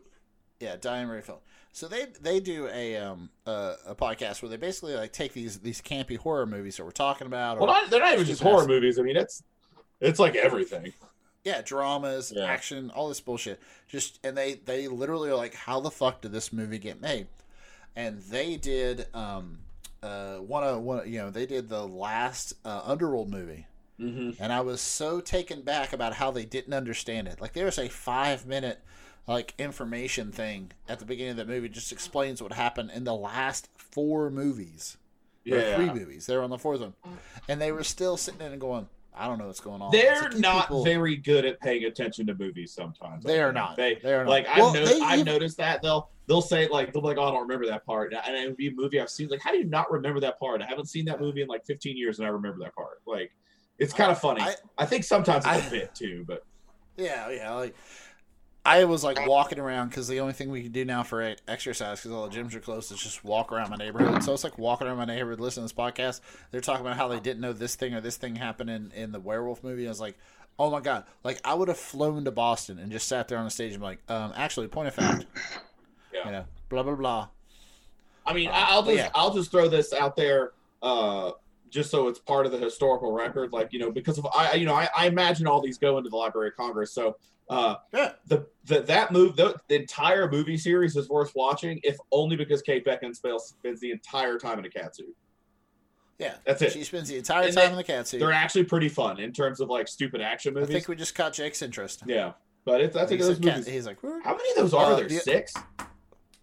yeah, Diane Rayfield. So they they do a um uh, a podcast where they basically like take these these campy horror movies that we're talking about, or Well, not, they're not even just horror ass- movies. I mean, it's it's like everything. yeah, dramas, Yeah. action, all this bullshit. Just and they they literally are like, how the fuck did this movie get made? And they did um uh one of one you know they did the last uh, Underworld movie. Mm-hmm. and I was so taken back about how they didn't understand it. Like there was a five minute like information thing at the beginning of the movie just explains what happened in the last four movies. Yeah. three movies. They were on the fourth one, and they were still sitting in and going, "I don't know what's going on." They're not people- very good at paying attention to movies sometimes. They are not. They, They are not. Like I've, Well, no- they I've even- noticed that they'll they'll say like they'll be like, "Oh, I don't remember that part," and it would be a movie I've seen. Like, how do you not remember that part? I haven't seen that movie in like 15 years, and I remember that part. Like, it's kind of funny. I, I- think sometimes it's a I- bit too, but Yeah, yeah. Like I was like walking around because the only thing we can do now for exercise because all the gyms are closed is just walk around my neighborhood. So it's like walking around my neighborhood, listening to this podcast. They're talking about how they didn't know this thing or this thing happened in in the werewolf movie. I was like, oh my god! Like I would have flown to Boston and just sat there on the stage and be like, um, actually, point of fact, <coughs> Yeah. you know, blah blah blah. I mean, Uh, I'll just yeah. I'll just throw this out there, uh, just so it's part of the historical record. Like you know, because of I, you know, I, I imagine all these go into the Library of Congress. So Uh, Yeah. the, the that move the, the entire movie series is worth watching if only because Kate Beckinsale spends the entire time in a cat suit. Yeah, That's it. She spends the entire And time they- in the cat suit. They're actually pretty fun in terms of like stupid action movies. I think we just caught Jake's interest. yeah, but it's I think he's, those like, cat- movies. he's like, "Where?" How many of those are Uh, there? the- Six.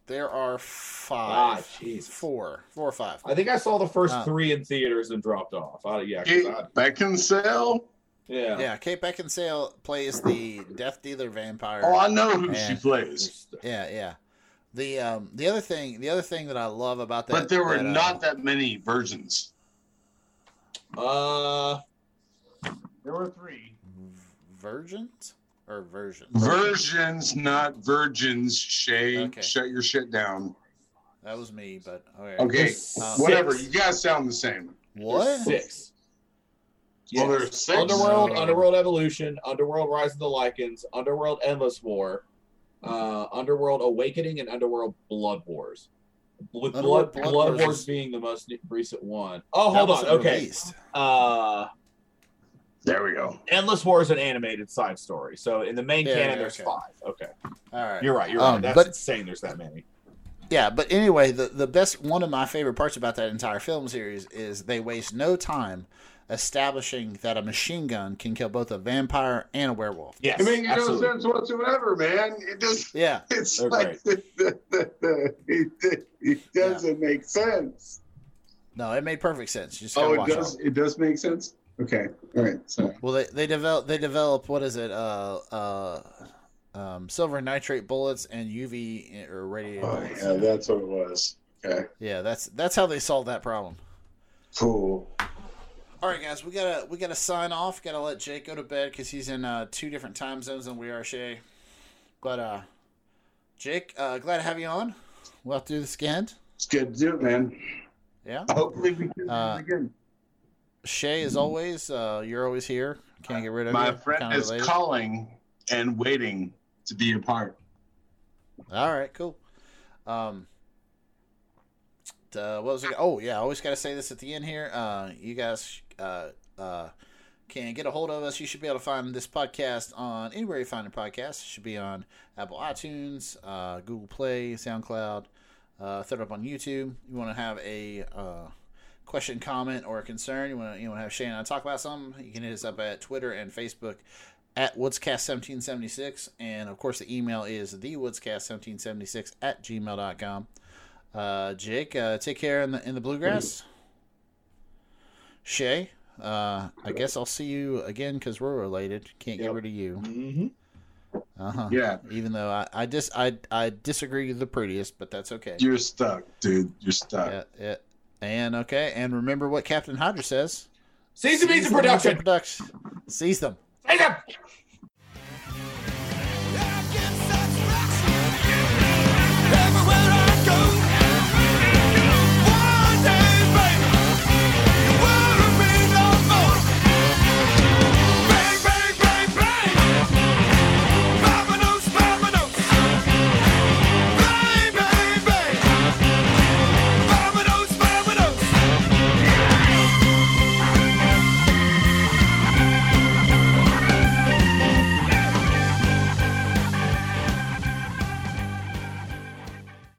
there are five, Ah, Jesus. four, four or five. I think I saw the first Uh, three in theaters and dropped off. I, yeah, 'cause Kate I- Beckinsale. Yeah. Yeah, Kate Beckinsale plays the Death Dealer vampire. Oh, I know who Yeah. she plays. Yeah, yeah. The um the other thing the other thing that I love about that But there were that, uh, not that many versions. Uh, There were three. virgins or versions. Versions, not virgins. Shay, Okay. shut your shit down. That was me, but okay. Okay, There's whatever. six. You guys sound the same. What? Six. Well, Yes. there's six. Underworld, Uh, Underworld Evolution, Underworld Rise of the Lycans, Underworld Endless War, uh, Underworld Awakening, and Underworld Blood Wars. With Underworld Blood, Blood Blood, Wars Wars, is- being the most recent one. Oh, That hold on. Okay. released. Uh, There we go. Endless War is an animated side story. So in the main Yeah, canon, yeah, there's okay. five. Okay. All right. You're right. You're Um, right. That's but- insane. There's that many. Yeah, but anyway, the the best one of my favorite parts about that entire film series is they waste no time establishing that a machine gun can kill both a vampire and a werewolf. Yes. It makes no sense whatsoever, man. It just Yeah. <laughs> it's They're like it, it <laughs> doesn't make sense. No, it made perfect sense. You just Oh, it watch does. It does make sense. Okay. All right. Sorry. Well, they they develop they develop what is it? Uh, uh, um, silver nitrate bullets and UV or radiated Oh, yeah, that's what it was. Okay. Yeah, that's that's how they solved that problem. Cool. All right, guys, we gotta we gotta sign off. Gotta let Jake go to bed because he's in uh, two different time zones than we are, Shay. But uh, Jake, uh, glad to have you on. We'll have to do this again. It's good to do it, man. Yeah. Hopefully we can Uh, do it again. Shay, as always, uh, you're always here. Can't get rid of My you. My friend is related. calling and waiting to be a part. All right, cool. Um, uh, what was it? Oh, yeah, I always got to say this at the end here. Uh, you guys uh, uh, can get a hold of us. You should be able to find this podcast on anywhere you find a podcast. It should be on Apple iTunes, uh, Google Play, SoundCloud. Uh, it up on YouTube. You want to have a uh, question, comment, or a concern? You want to you want to have Shane and I talk about something? You can hit us up at Twitter and Facebook at woodscast1776 and of course the email is the thewoodscast1776 at gmail.com uh, jake uh, take care in the in the bluegrass shay uh, i guess i'll see you again because we're related can't get rid of you Mm-hmm. uh-huh Yeah. even though i i dis i, I disagree with the prettiest but that's okay You're stuck, dude. You're stuck. yeah, yeah. and okay and remember what captain hydra says Season Beats Seize the moves in production. production seize them Seize them.